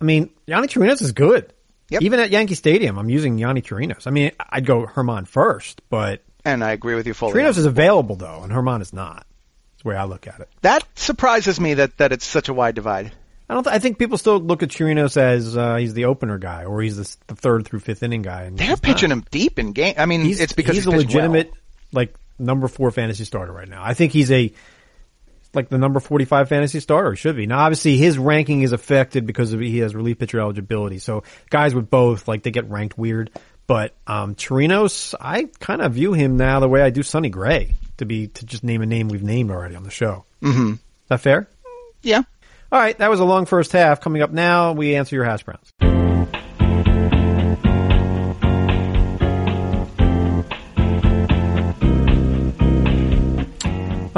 Speaker 2: I mean, Yonny Chirinos is good.
Speaker 3: Yep.
Speaker 2: Even at Yankee Stadium, I'm using Yonny Chirinos. I mean, I'd go Germán first, but
Speaker 3: And I agree with you fully.
Speaker 2: Chirinos is available though, and Germán is not. That's the way I look at it.
Speaker 3: that surprises me that that it's such a wide divide.
Speaker 2: I don't. Th- I think people still look at Chirinos as uh, he's the opener guy, or he's the, the third through fifth inning guy. And
Speaker 3: They're pitching
Speaker 2: not.
Speaker 3: him deep in game. I mean,
Speaker 2: He's,
Speaker 3: it's because
Speaker 2: he's,
Speaker 3: he's,
Speaker 2: a
Speaker 3: pitched well.
Speaker 2: legitimate like number four fantasy starter right now. I think he's a like the number forty five fantasy starter. Should be. Now, obviously, his ranking is affected because of he has relief pitcher eligibility. So guys with both like they get ranked weird. But um Chirinos, I kind of view him now the way I do Sonny Gray to be to just name a name we've named already on the show. Mm-hmm. Is that fair?
Speaker 3: Yeah.
Speaker 2: All right, that was a long first half. Coming up now, we answer your hash browns.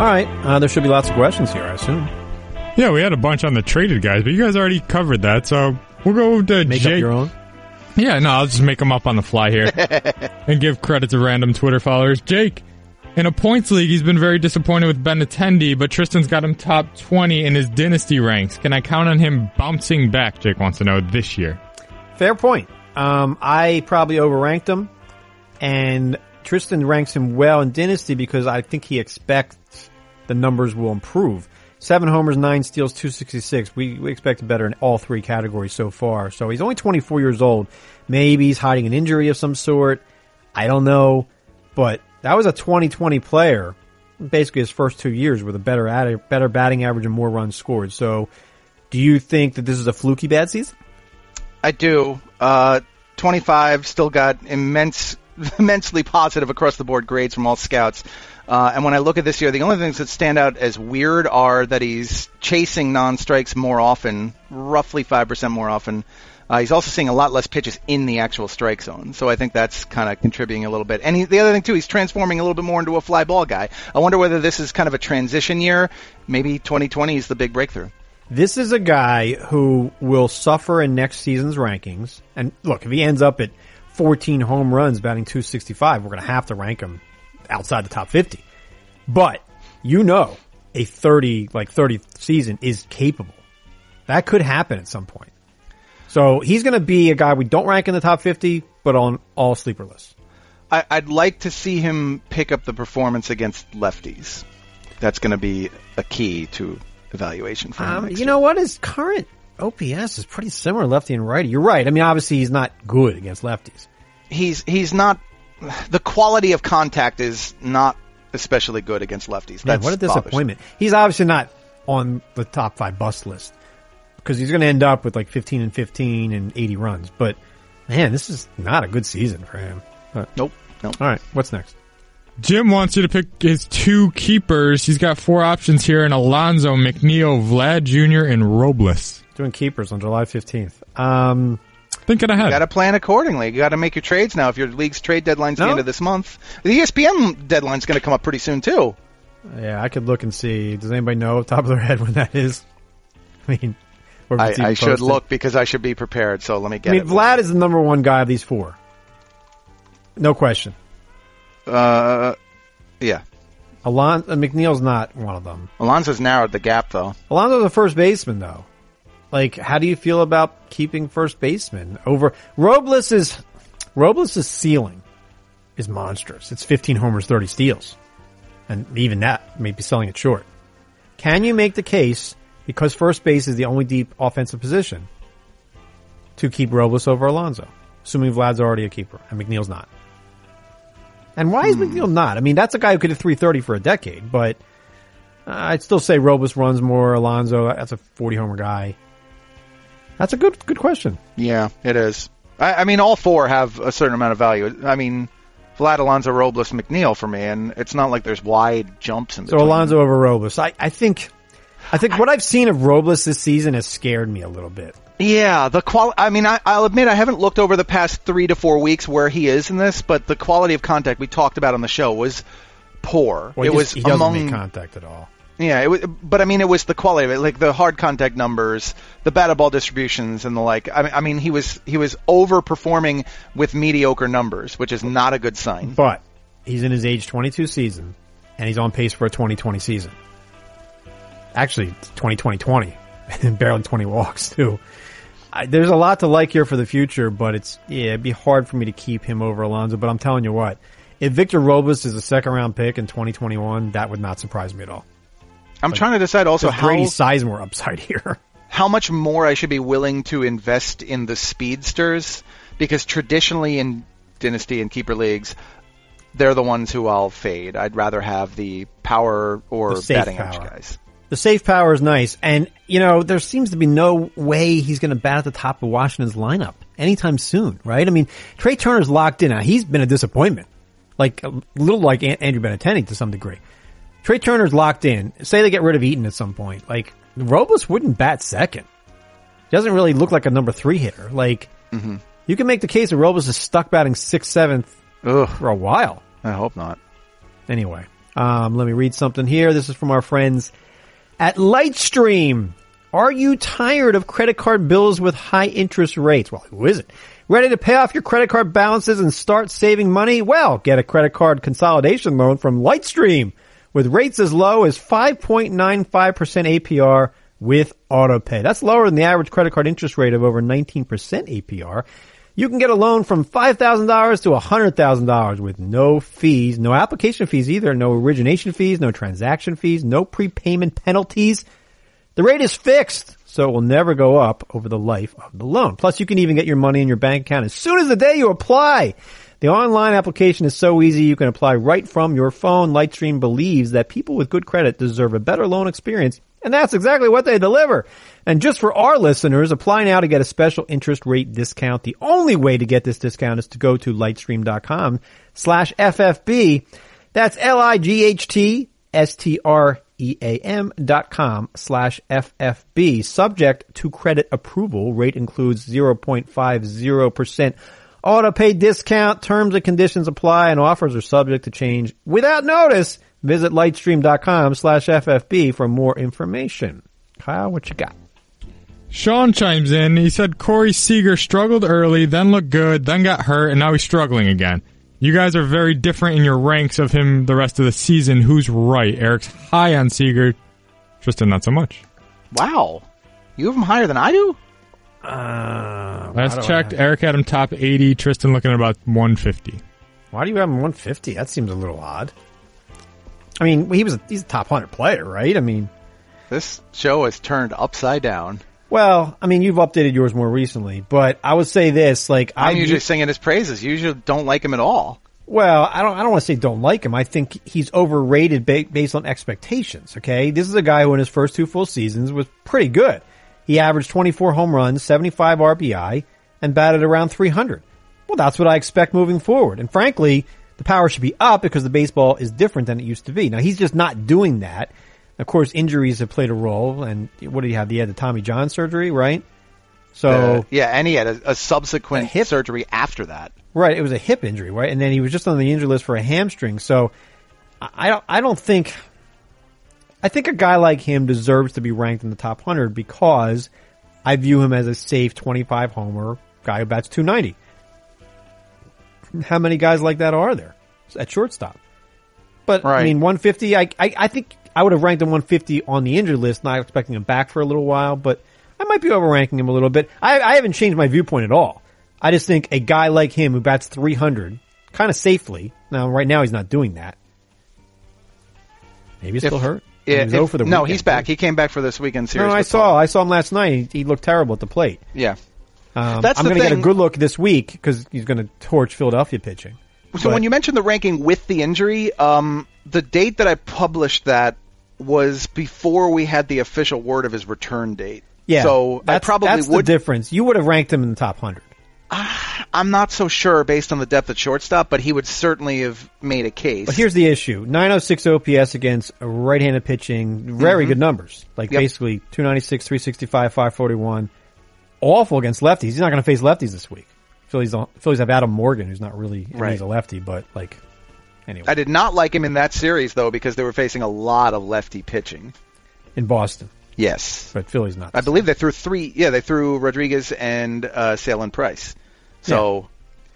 Speaker 2: All right, uh, there should be lots of questions here, I assume.
Speaker 4: Yeah, we had a bunch on the traded guys, but you guys already covered that, so we'll go to
Speaker 2: Make
Speaker 4: Jake.
Speaker 2: up your own.
Speaker 4: Yeah, no, I'll just make them up on the fly here and give credit to random Twitter followers. Jake, in a points league, he's been very disappointed with Benintendi, but Tristan's got him top 20 in his dynasty ranks. Can I count on him bouncing back, Jake wants to know, this year?
Speaker 2: Fair point. Um, I probably overranked him, and Tristan ranks him well in Dynasty because I think he expects the numbers will improve. Seven homers, nine steals, 266. We, we expected better in all three categories so far. So he's only 24 years old. Maybe he's hiding an injury of some sort. I don't know. But that was a 2020 player. Basically his first two years with a better, ad- better batting average and more runs scored. So do you think that this is a fluky bad season?
Speaker 3: I do. Uh, 25 still got immense, immensely positive across the board grades from all scouts. Uh, and when I look at this year, the only things that stand out as weird are that he's chasing non-strikes more often, roughly 5% more often. Uh, he's also seeing a lot less pitches in the actual strike zone. So I think that's kind of contributing a little bit. And he, the other thing too, he's transforming a little bit more into a fly ball guy. I wonder whether this is kind of a transition year. Maybe 2020 is the big breakthrough.
Speaker 2: This is a guy who will suffer in next season's rankings. And look, if he ends up at 14 home runs batting 265, we're going to have to rank him outside the top 50. But you know, a 30, like 30 season is capable. That could happen at some point. So he's going to be a guy we don't rank in the top 50, but on all sleeper lists.
Speaker 3: I, I'd like to see him pick up the performance against lefties. That's going to be a key to evaluation for him.
Speaker 2: Um,
Speaker 3: next
Speaker 2: you
Speaker 3: year.
Speaker 2: know what? His current OPS is pretty similar lefty and righty. You're right. I mean, obviously he's not good against lefties.
Speaker 3: he's he's not the quality of contact is not especially good against lefties.
Speaker 2: Man,
Speaker 3: That's
Speaker 2: what a
Speaker 3: bothersome.
Speaker 2: disappointment. He's obviously not on the top five bust list because he's going to end up with like 15 and 15 and 80 runs. But man, this is not a good season for him. But,
Speaker 3: Nope. Nope.
Speaker 2: all right, what's next?
Speaker 4: Jim wants you to pick his two keepers. He's got four options here in Alonso, McNeil, Vlad Jr., and Robles.
Speaker 2: Doing keepers on July 15th. Um,
Speaker 4: Thinking ahead.
Speaker 3: You got to plan accordingly. You got to make your trades now. If your league's trade deadline's the end of this month, the ESPN deadline's going to come up pretty soon too.
Speaker 2: yeah, I could look and see. Does anybody know off the top of their head when that is? I mean, or if
Speaker 3: I,
Speaker 2: it's even
Speaker 3: I should look because I should be prepared. So let me get.
Speaker 2: I
Speaker 3: get
Speaker 2: mean,
Speaker 3: it.
Speaker 2: Vlad is the number one guy of these four. No question.
Speaker 3: Uh, yeah.
Speaker 2: Alon uh, McNeil's not one of them.
Speaker 3: Alonso's narrowed the gap though.
Speaker 2: Alonso's a first baseman though. Like, how do you feel about keeping first baseman over Robles is Robles' ceiling is monstrous. It's 15 homers, 30 steals. And even that may be selling it short. Can you make the case because first base is the only deep offensive position to keep Robles over Alonso? Assuming Vlad's already a keeper and McNeil's not. And why is McNeil not? I mean, that's a guy who could hit 330 for a decade, but uh, I'd still say Robles runs more. Alonso, that's a 40 homer guy. That's a good good question.
Speaker 3: Yeah, it is. I, I mean, all four have a certain amount of value. I mean, Vlad, Alonso, Robles, McNeil for me, and it's not like there's wide jumps in
Speaker 2: So
Speaker 3: between.
Speaker 2: Alonso over Robles. I, I think I think what I've seen of Robles this season has scared me a little bit.
Speaker 3: Yeah, the qual. I mean, I, I'll admit I haven't looked over the past three to four weeks where he is in this, but the quality of contact we talked about on the show was poor.
Speaker 2: Well,
Speaker 3: it was among
Speaker 2: make contact at all.
Speaker 3: Yeah, it was, but I mean, it was the quality of it, like the hard contact numbers, the batted ball distributions, and the like. I mean, I mean, he was he was overperforming with mediocre numbers, which is not a good sign.
Speaker 2: But he's in his age 22 season, and he's on pace for a 2020 season. Actually, 2020 and barely 20 walks too. I, there's a lot to like here for the future, but it's yeah, it'd be hard for me to keep him over Alonso. But I'm telling you what, if Victor Robles is a second round pick in 2021, that would not surprise me at all.
Speaker 3: I'm trying to decide also how
Speaker 2: Grady Sizemore upside here.
Speaker 3: how much more I should be willing to invest in the speedsters because traditionally in dynasty and keeper leagues, they're the ones who I'll fade. I'd rather have the power or
Speaker 2: The
Speaker 3: batting
Speaker 2: power.
Speaker 3: guys.
Speaker 2: The safe power is nice, and you know there seems to be no way he's going to bat at the top of Washington's lineup anytime soon, right? I mean, Trea Turner's locked in. Now he's been a disappointment, like a little like Andrew Benintendi to some degree. Trea Turner's locked in. Say they get rid of Eaton at some point, like Robles wouldn't bat second. He doesn't really look like a number three hitter. Like you can make the case that Robles is stuck batting sixth, seventh
Speaker 3: Ugh,
Speaker 2: for a while.
Speaker 3: I hope not.
Speaker 2: Anyway, um, let me read something here. This is from our friends at Lightstream. Are you tired of credit card bills with high interest rates? Well, who isn't? Ready to pay off your credit card balances and start saving money? Well, get a credit card consolidation loan from Lightstream with rates as low as 5.95% APR with AutoPay. That's lower than the average credit card interest rate of over 19% APR. You can get a loan from $5,000 to $100,000 with no fees, no application fees either, no origination fees, no transaction fees, no prepayment penalties. The rate is fixed, so it will never go up over the life of the loan. Plus, you can even get your money in your bank account as soon as the day you apply. The online application is so easy you can apply right from your phone. Lightstream believes that people with good credit deserve a better loan experience, and that's exactly what they deliver. And just for our listeners, apply now to get a special interest rate discount. The only way to get this discount is to go to lightstream.com slash FFB. That's L-I-G-H-T-S-T-R-E-A-M dot com slash FFB. Subject to credit approval. Rate includes 0.50% auto pay discount. Terms and conditions apply and offers are subject to change without notice. Visit lightstream.com slash FFB for more information. Kyle, what you got?
Speaker 4: Sean chimes in. He said Corey Seager struggled early, then looked good, then got hurt, and now he's struggling again. You guys are very different in your ranks of him the rest of the season. Who's right? Eric's high on Seager. Tristan, not so much.
Speaker 3: Wow. You have him higher than I do?
Speaker 2: Uh,
Speaker 4: Last checked, Eric had him top 80. Tristan looking at about 150.
Speaker 2: Why do you have him 150? That seems a little odd. I mean, he was a, he's a top 100 player, right? I mean,
Speaker 3: This show is turned upside down.
Speaker 2: well, I mean, you've updated yours more recently, but I would say this, like, I
Speaker 3: I'm usually
Speaker 2: view-
Speaker 3: singing his praises. You usually don't like him at all.
Speaker 2: Well, I don't. I don't want to say don't like him. I think he's overrated ba- based on expectations. Okay, this is a guy who in his first two full seasons was pretty good. He averaged 24 home runs, 75 RBI, and batted around 300. Well, that's what I expect moving forward. And frankly, the power should be up because the baseball is different than it used to be. Now he's just not doing that. Of course, injuries have played a role. And what did he have? He had the Tommy John surgery, right? So
Speaker 3: Uh, yeah, and he had a, a subsequent
Speaker 2: A hip-
Speaker 3: surgery after that.
Speaker 2: Right, it was a hip injury, right? And then he was just on the injury list for a hamstring. So I I don't, I don't think, I think a guy like him deserves to be ranked in the top 100 because I view him as a safe 25 homer guy who bats 290. How many guys like that are there at shortstop? But I mean, 150, I, I, I think I would have ranked him 150 on the injured list, not expecting him back for a little while, but I might be overranking him a little bit. I, I haven't changed my viewpoint at all. I just think a guy like him who bats 300 kind of safely. Now, right now he's not doing that. Maybe he's
Speaker 3: If-
Speaker 2: still hurt.
Speaker 3: If-
Speaker 2: for the
Speaker 3: no, he's back. He came back for this weekend series.
Speaker 2: No, I saw.
Speaker 3: Paul.
Speaker 2: I saw him last night. He, he looked terrible at the plate.
Speaker 3: Yeah.
Speaker 2: Um,
Speaker 3: That's
Speaker 2: I'm going to get a good look this week because he's going to torch Philadelphia pitching.
Speaker 3: So
Speaker 2: But-
Speaker 3: when you mentioned the ranking with the injury, um, the date that I published that was before we had the official word of his return date.
Speaker 2: Yeah,
Speaker 3: So
Speaker 2: that's,
Speaker 3: I probably
Speaker 2: that's
Speaker 3: would.
Speaker 2: the difference. You would have ranked him in the top hundred.
Speaker 3: I'm not so sure based on the depth at shortstop, but he would certainly have made a case.
Speaker 2: But here's the issue: 906 OPS against right-handed pitching, very good numbers. Like
Speaker 3: Mm-hmm. Yep.
Speaker 2: basically 296, 365, 541. Awful against lefties. He's not going to face lefties this week. Phillies don't, Phillies have Adam Morgan, who's not really
Speaker 3: Right.
Speaker 2: he's a lefty, but like anyway
Speaker 3: I did not like him in that series though because they were facing a lot of lefty pitching.
Speaker 2: in Boston,
Speaker 3: Yes.
Speaker 2: but Philly's not.
Speaker 3: I believe they threw three. Yeah, they threw Rodriguez and uh, Sale and Price. So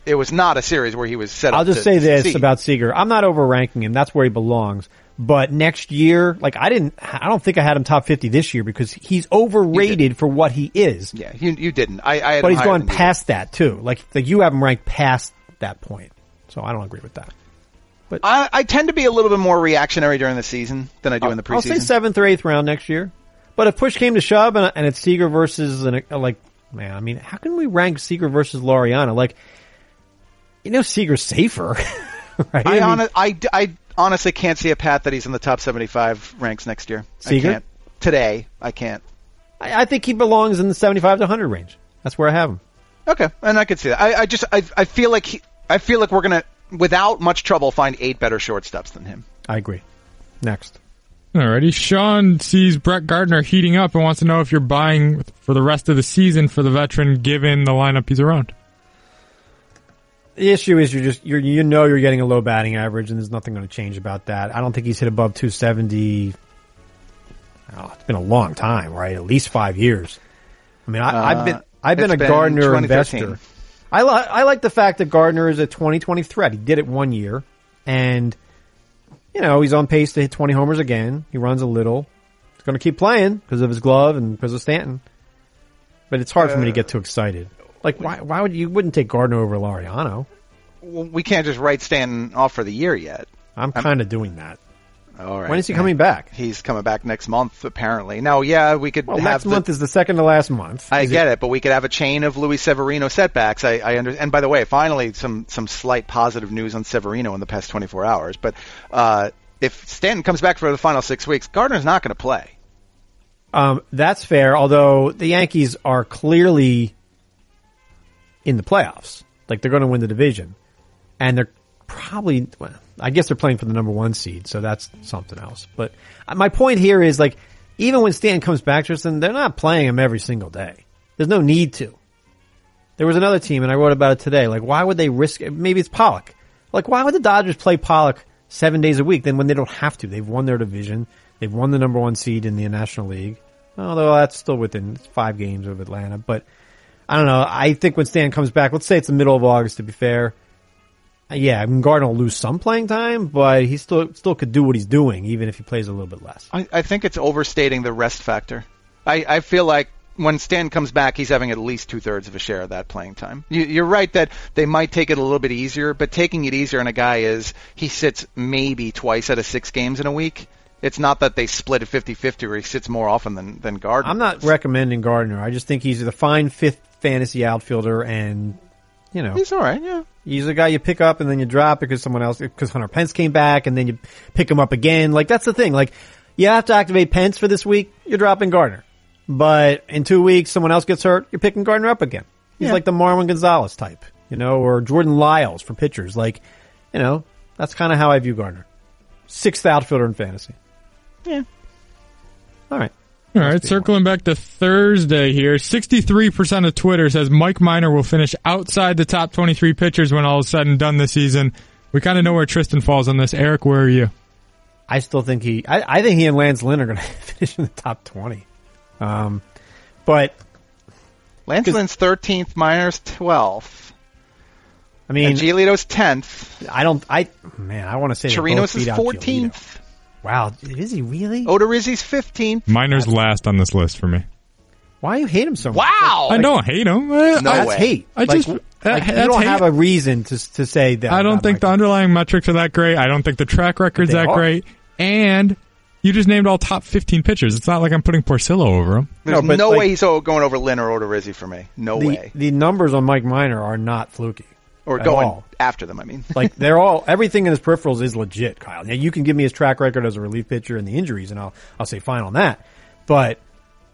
Speaker 3: it was not a series where he was set up.
Speaker 2: I'll just say this
Speaker 3: succeed.
Speaker 2: about Seager. I'm not overranking him. That's where he belongs. But next year, like I didn't, I don't think I had him top 50 this year because he's overrated for what he is.
Speaker 3: Yeah, you you didn't. I, I had
Speaker 2: but he's gone past that too. Like, like you have him ranked past that point. So I don't agree with that.
Speaker 3: But I, I tend to be a little bit more reactionary during the season than I do in the preseason.
Speaker 2: I'll say seventh or eighth round next year. But if push came to shove and, and it's Seager versus an, like, man, I mean, how can we rank Seager versus Laureano? Like, you know, Seager's safer, right?
Speaker 3: I,
Speaker 2: mean,
Speaker 3: hon- I, I honestly can't see a path that he's in the top 75 ranks next year.
Speaker 2: Seager?
Speaker 3: I can't. Today, I can't.
Speaker 2: I, I think he belongs in the 75 to 100 range. That's where I have him.
Speaker 3: Okay, and I could see that. I, I just I, I feel like he, I feel like we're gonna without much trouble find eight better shortstops than him.
Speaker 2: I agree. Next.
Speaker 4: Alrighty. Sean sees Brett Gardner heating up and wants to know if you're buying for the rest of the season for the veteran given the lineup he's around.
Speaker 2: The issue is you're just you're you know you're getting a low batting average, and there's nothing going to change about that. I don't think he's hit above 270. Oh, it's been a long time, right? At least five years. I mean, I, I've been I've been
Speaker 3: Uh,
Speaker 2: a
Speaker 3: been
Speaker 2: Gardner investor. I li- I like the fact that Gardner is a 2020 threat. He did it one year, and you know he's on pace to hit 20 homers again. He runs a little. He's going to keep playing because of his glove and because of Stanton. But it's hard for me to get too excited. Like why? Why would you wouldn't take Gardner over Laureano?
Speaker 3: Well, we can't just write Stanton off for the year yet.
Speaker 2: I'm kind of doing that.
Speaker 3: All right.
Speaker 2: When is he coming back?
Speaker 3: He's coming back next month, apparently. Now, yeah, we could
Speaker 2: Well,
Speaker 3: have
Speaker 2: next
Speaker 3: the,
Speaker 2: month is the second to last month.
Speaker 3: I
Speaker 2: Is
Speaker 3: get it, but we could have a chain of Luis Severino setbacks. I, I under, and by the way, finally some some slight positive news on Severino in the past 24 hours. But uh, if Stanton comes back for the final six weeks, Gardner's not going to play.
Speaker 2: Um, that's fair. Although the Yankees are clearly in the playoffs, like they're going to win the division, and they're probably. Well, I guess they're playing for the number one seed, so that's something else. But my point here is like, even when Stanton comes back, Tristan, they're not playing him every single day. There's no need to. There was another team, and I wrote about it today. Like, why would they risk? It? Maybe it's Pollock. Like, why would the Dodgers play Pollock seven days a week? Then when they don't have to, they've won their division. They've won the number one seed in the National League. Although that's still within five games of Atlanta, but I don't know. I think when Stan comes back, let's say it's the middle of August to be fair. Yeah, I mean, Gardner will lose some playing time, but he still still could do what he's doing, even if he plays a little bit less.
Speaker 3: I, I think it's overstating the rest factor. I, I feel like when Stan comes back, he's having at least two thirds of a share of that playing time. You, you're right that they might take it a little bit easier, but taking it easier on a guy is he sits maybe twice out of six games in a week. It's not that they split it 50-50 where he sits more often than, than Gardner.
Speaker 2: I'm not recommending Gardner. I just think he's a fine fifth fantasy outfielder, and you know
Speaker 3: He's all right, yeah.
Speaker 2: he's a guy you pick up and then you drop because someone else because Hunter Pence came back, and then you pick him up again. Like that's the thing. Like you have to activate Pence for this week. You're dropping Gardner, but in two weeks someone else gets hurt. You're picking Gardner up again. He's
Speaker 3: Yeah.
Speaker 2: like the Marwin Gonzalez type, you know, or Jordan Lyles for pitchers. Like you know that's kind of how I view Gardner. Sixth outfielder in fantasy.
Speaker 3: Yeah.
Speaker 2: All right.
Speaker 4: All right, circling back to Thursday here. 63% of Twitter says Mike Minor will finish outside the top 23 pitchers when all is said and done this season. We kind of know where Tristan falls on this. Eric, where are you?
Speaker 2: I still think he. I, I think he and Lance Lynn are going to finish in the top twenty. Um, but
Speaker 3: Lance Lynn's 13th, Minor's 12th.
Speaker 2: I mean,
Speaker 3: And Giolito's 10th.
Speaker 2: I don't. I man, I want to say they
Speaker 3: Chirinos is
Speaker 2: beat out Giolito.
Speaker 3: 14th.
Speaker 2: Wow, is he really?
Speaker 3: Odorizzi's 15th.
Speaker 4: Minor's last on this list for me.
Speaker 2: Why you hate him so much?
Speaker 3: Wow!
Speaker 4: I don't hate him. I,
Speaker 3: No
Speaker 4: I,
Speaker 2: that's
Speaker 3: way.
Speaker 2: hate.
Speaker 4: I just-
Speaker 2: like,
Speaker 4: that-
Speaker 2: you
Speaker 4: that's
Speaker 2: don't
Speaker 4: hate.
Speaker 2: have a reason to to say that.
Speaker 4: I don't think the
Speaker 2: Michael.
Speaker 4: underlying metrics are that great. I don't think the track record's
Speaker 2: They
Speaker 4: that
Speaker 2: are.
Speaker 4: great. And you just named all top 15 pitchers. It's not like I'm putting Porcello over him.
Speaker 3: There's
Speaker 2: No,
Speaker 3: no,
Speaker 2: but, like-
Speaker 3: way he's o- going over Lynn or Odorizzi for me. No
Speaker 2: the
Speaker 3: way.
Speaker 2: the numbers on Mike Minor are not fluky.
Speaker 3: Or
Speaker 2: at
Speaker 3: going
Speaker 2: all.
Speaker 3: after them, I mean.
Speaker 2: Like they're all everything in his peripherals is legit, Kyle. Now you can give me his track record as a relief pitcher and the injuries, and I'll I'll say fine on that. But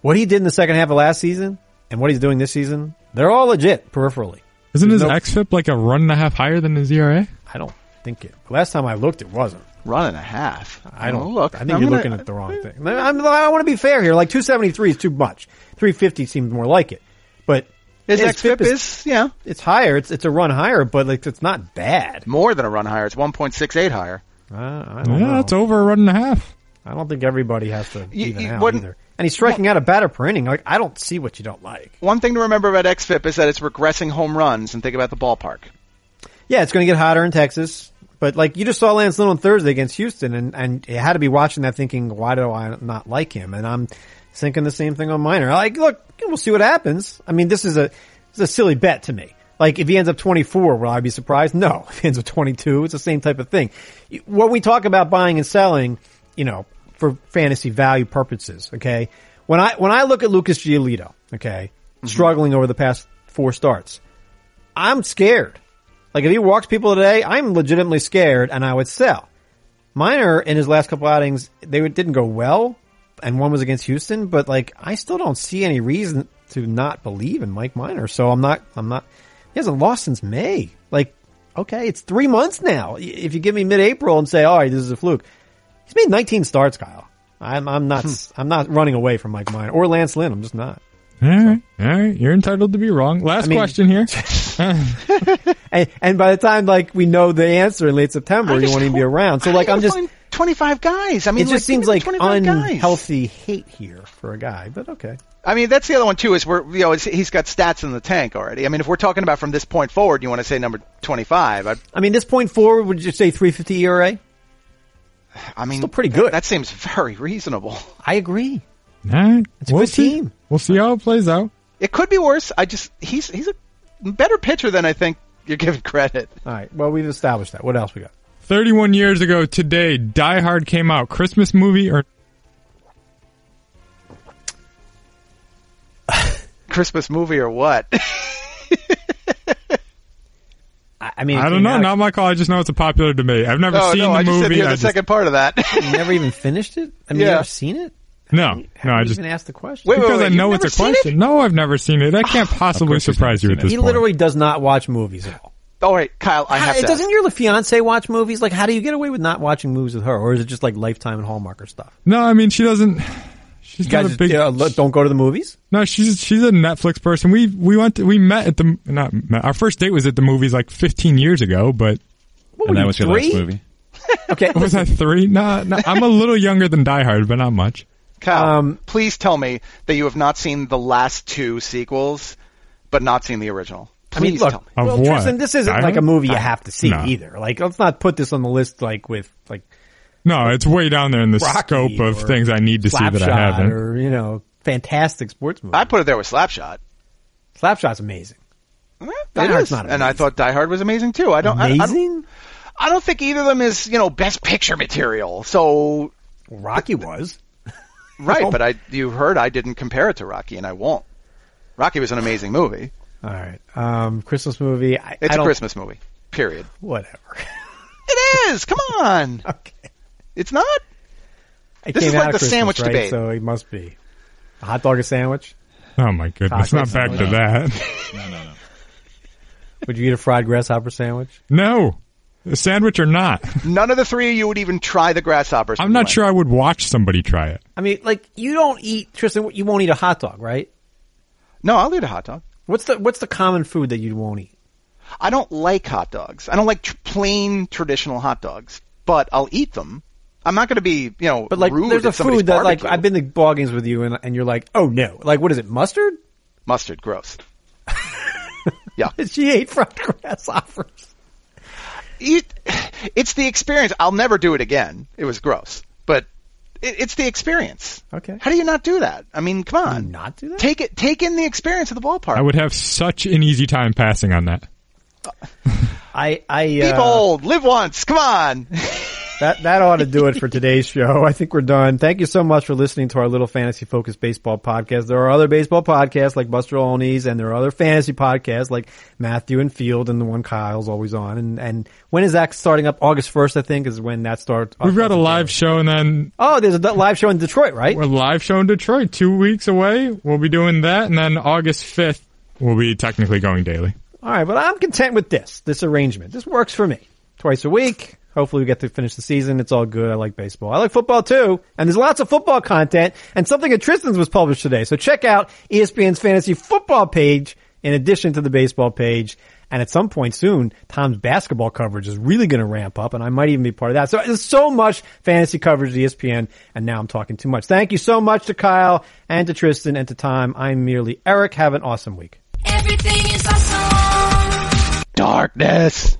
Speaker 2: what he did in the second half of last season and what he's doing this season, they're all legit peripherally.
Speaker 4: Isn't his
Speaker 2: There's no-
Speaker 4: XFIP like a run and a half higher than his ERA?
Speaker 2: I don't think it. Last time I looked, it wasn't.
Speaker 3: Run and a half.
Speaker 2: I don't
Speaker 3: Oh, look.
Speaker 2: I think
Speaker 3: I'm
Speaker 2: you're
Speaker 3: gonna-
Speaker 2: looking at the wrong thing. I'm, I want to be fair here. Like 273 is too much. 350 seems more like it. But
Speaker 3: His
Speaker 2: his
Speaker 3: XFIP is, yeah,
Speaker 2: it's higher. It's it's a run higher, but like it's not bad.
Speaker 3: more than a run higher. It's 1.68 higher.
Speaker 2: Uh, I don't
Speaker 4: Yeah,
Speaker 2: know.
Speaker 4: it's over a run and a half.
Speaker 2: I don't think everybody has to
Speaker 3: You-
Speaker 2: even
Speaker 3: you
Speaker 2: out either. And he's striking out a batter per inning. Like I don't see what you don't like.
Speaker 3: One thing to remember about XFIP is that it's regressing home runs and think about the ballpark.
Speaker 2: Yeah, it's going to get hotter in Texas. But like you just saw Lance Lynn on Thursday against Houston, and and you had to be watching that thinking, why do I not like him? And I'm thinking the same thing on Minor. Like, look, we'll see what happens. I mean, this is a this is a silly bet to me. Like, if he ends up 24, will I be surprised? No. If he ends up 22, it's the same type of thing. When we talk about buying and selling, you know, for fantasy value purposes, okay? When I when I look at Lucas Giolito, okay, mm-hmm. struggling over the past four starts, I'm scared. Like if he walks people today, I'm legitimately scared and I would sell. Minor in his last couple outings, they didn't go well and one was against Houston, but like I still don't see any reason to not believe in Mike Minor. So I'm not, I'm not, he hasn't lost since May. Like, okay, it's three months now. If you give me mid-April and say, all right, this is a fluke. He's made 19 starts, Kyle. I'm, I'm not, hmm. I'm not running away from Mike Minor or Lance Lynn. I'm just not.
Speaker 4: All right, all right. You're entitled to be wrong. Last
Speaker 2: I mean-
Speaker 4: question here.
Speaker 2: And, and by the time like we know the answer in late September, you won't even be around. So like I'm just,
Speaker 3: find 25 guys. I mean,
Speaker 2: it just
Speaker 3: give
Speaker 2: seems like
Speaker 3: 25 guys.
Speaker 2: unhealthy hate here for a guy, but okay.
Speaker 3: I mean, that's the other one too. Is we're you know it's, he's got stats in the tank already. I mean, if we're talking about from this point forward, you want to say number 25. I,
Speaker 2: I mean, this point forward, would you say 350 ERA?
Speaker 3: I mean,
Speaker 2: Still pretty good.
Speaker 3: That seems very reasonable.
Speaker 2: I agree.
Speaker 4: All right,
Speaker 2: It's a
Speaker 4: we'll
Speaker 2: good
Speaker 4: see.
Speaker 2: team.
Speaker 4: We'll see how it plays out.
Speaker 3: It could be worse. I just he's he's a better pitcher than I think you're giving credit.
Speaker 2: All right. Well, we've established that. What else we got?
Speaker 4: 31 years ago today, Die Hard came out. Christmas movie or
Speaker 3: Christmas movie or what?
Speaker 2: I, I mean,
Speaker 4: I don't know.
Speaker 2: out-
Speaker 4: Not my call. I just know it's a popular debate. I've never oh,
Speaker 3: no,
Speaker 4: seen
Speaker 3: no,
Speaker 4: the
Speaker 3: I just
Speaker 4: movie.
Speaker 3: said hear
Speaker 4: I
Speaker 3: the
Speaker 4: just-
Speaker 3: second part of that.
Speaker 2: You never even finished it. I mean, you
Speaker 3: Yeah.
Speaker 2: ever seen it?
Speaker 4: no, no. I
Speaker 2: Haven't
Speaker 4: just
Speaker 2: even asked the question.
Speaker 3: Wait, wait,
Speaker 4: because I know it's a
Speaker 3: seen
Speaker 4: question. No, I've never seen it. I can't possibly surprise you
Speaker 5: never
Speaker 4: at this
Speaker 2: he
Speaker 4: point.
Speaker 2: literally does not watch movies at all.
Speaker 3: All right, Kyle, I
Speaker 2: How-
Speaker 3: have to.
Speaker 2: doesn't
Speaker 3: ask.
Speaker 2: your fiance watch movies? Like, how do you get away with not watching movies with her, or is it just like Lifetime and Hallmark or stuff?
Speaker 4: No, I mean she doesn't. She's
Speaker 2: You
Speaker 4: not
Speaker 2: guys
Speaker 4: a
Speaker 2: just,
Speaker 4: big.
Speaker 2: uh, don't go to the movies.
Speaker 4: No, she's she's a Netflix person. We we went to, we met at the not met, our first date was at the movies like 15 years ago, but
Speaker 2: What
Speaker 5: And that
Speaker 2: you,
Speaker 5: was your
Speaker 2: three?
Speaker 5: last movie.
Speaker 2: Okay,
Speaker 4: was that three? No, no, I'm a little younger than Die Hard, but not much.
Speaker 3: Kyle,
Speaker 2: Um,
Speaker 3: please tell me that you have not seen the last two sequels, but not seen the original.
Speaker 2: I mean, look,
Speaker 3: tell me.
Speaker 4: Of
Speaker 2: well,
Speaker 4: what?
Speaker 2: Tristan, this isn't
Speaker 4: Die
Speaker 2: like a movie you have to see
Speaker 4: No.
Speaker 2: either. Like, let's not put this on the list like with like
Speaker 4: No, it's way down there in the
Speaker 2: Rocky
Speaker 4: scope of things I need to see that I haven't.
Speaker 2: or you know, fantastic sports movie.
Speaker 3: I put it there with Slapshot.
Speaker 2: Slapshot's amazing.
Speaker 3: Eh,
Speaker 2: Die
Speaker 3: it
Speaker 2: Hard's
Speaker 3: is.
Speaker 2: not
Speaker 3: and I thought Die Hard was amazing too. I don't. I- I, don't
Speaker 2: Amazing.
Speaker 3: I don't think either of them is you know best picture material. So
Speaker 2: Rocky was.
Speaker 3: right, but I you heard I didn't compare it to Rocky, and I won't. Rocky was an amazing movie.
Speaker 2: All right. Um, Christmas movie. I,
Speaker 3: It's
Speaker 2: I
Speaker 3: a
Speaker 2: don't-
Speaker 3: Christmas movie. Period.
Speaker 2: Whatever.
Speaker 3: It is. Come on.
Speaker 2: okay.
Speaker 3: It's not.
Speaker 2: It
Speaker 3: This
Speaker 2: came
Speaker 3: is like the
Speaker 2: Christmas,
Speaker 3: sandwich
Speaker 2: right?
Speaker 3: debate.
Speaker 2: So it must be a hot dog a sandwich.
Speaker 4: Oh my goodness,
Speaker 2: Chocolate
Speaker 4: not back to
Speaker 2: sandwich.
Speaker 4: that.
Speaker 5: No, no, no.
Speaker 2: Would you eat a fried grasshopper sandwich?
Speaker 4: No, a sandwich or not.
Speaker 3: None of the three of you would even try the grasshoppers.
Speaker 4: I'm not sure I would watch somebody try it.
Speaker 2: I mean, like you don't eat Tristan. You won't eat a hot dog, right?
Speaker 3: No, I'll eat a hot dog.
Speaker 2: What's the What's the common food that you won't eat?
Speaker 3: I don't like hot dogs. I don't like tr- plain traditional hot dogs, but I'll eat them. I'm not going to be, you know,
Speaker 2: But like,
Speaker 3: rude
Speaker 2: there's a food that like. I've been to ball games with you, and and you're like, oh no, like what is it? Mustard?
Speaker 3: mustard, gross. yeah,
Speaker 2: She ate fried grasshoppers.
Speaker 3: it, it's the experience. I'll never do it again. It was gross, but it, it's the experience.
Speaker 2: Okay.
Speaker 3: How do you not do that? I mean, come on,
Speaker 2: not do that?
Speaker 3: Take it. Take in the experience of the ballpark.
Speaker 4: I would have such an easy time passing on that.
Speaker 2: I I
Speaker 3: Be
Speaker 2: uh,
Speaker 3: bold. Live once. Come on.
Speaker 2: That that ought to do it for today's show. I think we're done. Thank you so much for listening to our little fantasy focused baseball podcast. There are other baseball podcasts like Buster Olney's, and there are other fantasy podcasts like Matthew and Field, and the one Kyle's always on. And and when is that starting up? August first, I think, is when that starts.
Speaker 4: We've got a live show and then
Speaker 2: Oh, there's a live show in Detroit, right?
Speaker 4: We're live show in Detroit two weeks away. We'll be doing that, and then August 5th, we'll be technically going daily.
Speaker 2: All right, but I'm content with this this arrangement. This works for me. Twice a week. Hopefully we get to finish the season. It's all good. I like baseball. I like football too. And there's lots of football content and something at Tristan's was published today. So check out ESPN's fantasy football page in addition to the baseball page. And at some point soon, Tom's basketball coverage is really going to ramp up and I might even be part of that. So there's so much fantasy coverage at ESPN and now I'm talking too much. Thank you so much to Kyle and to Tristan and to Tom. I'm merely Eric. Have an awesome week.
Speaker 7: Everything is awesome.
Speaker 3: Darkness.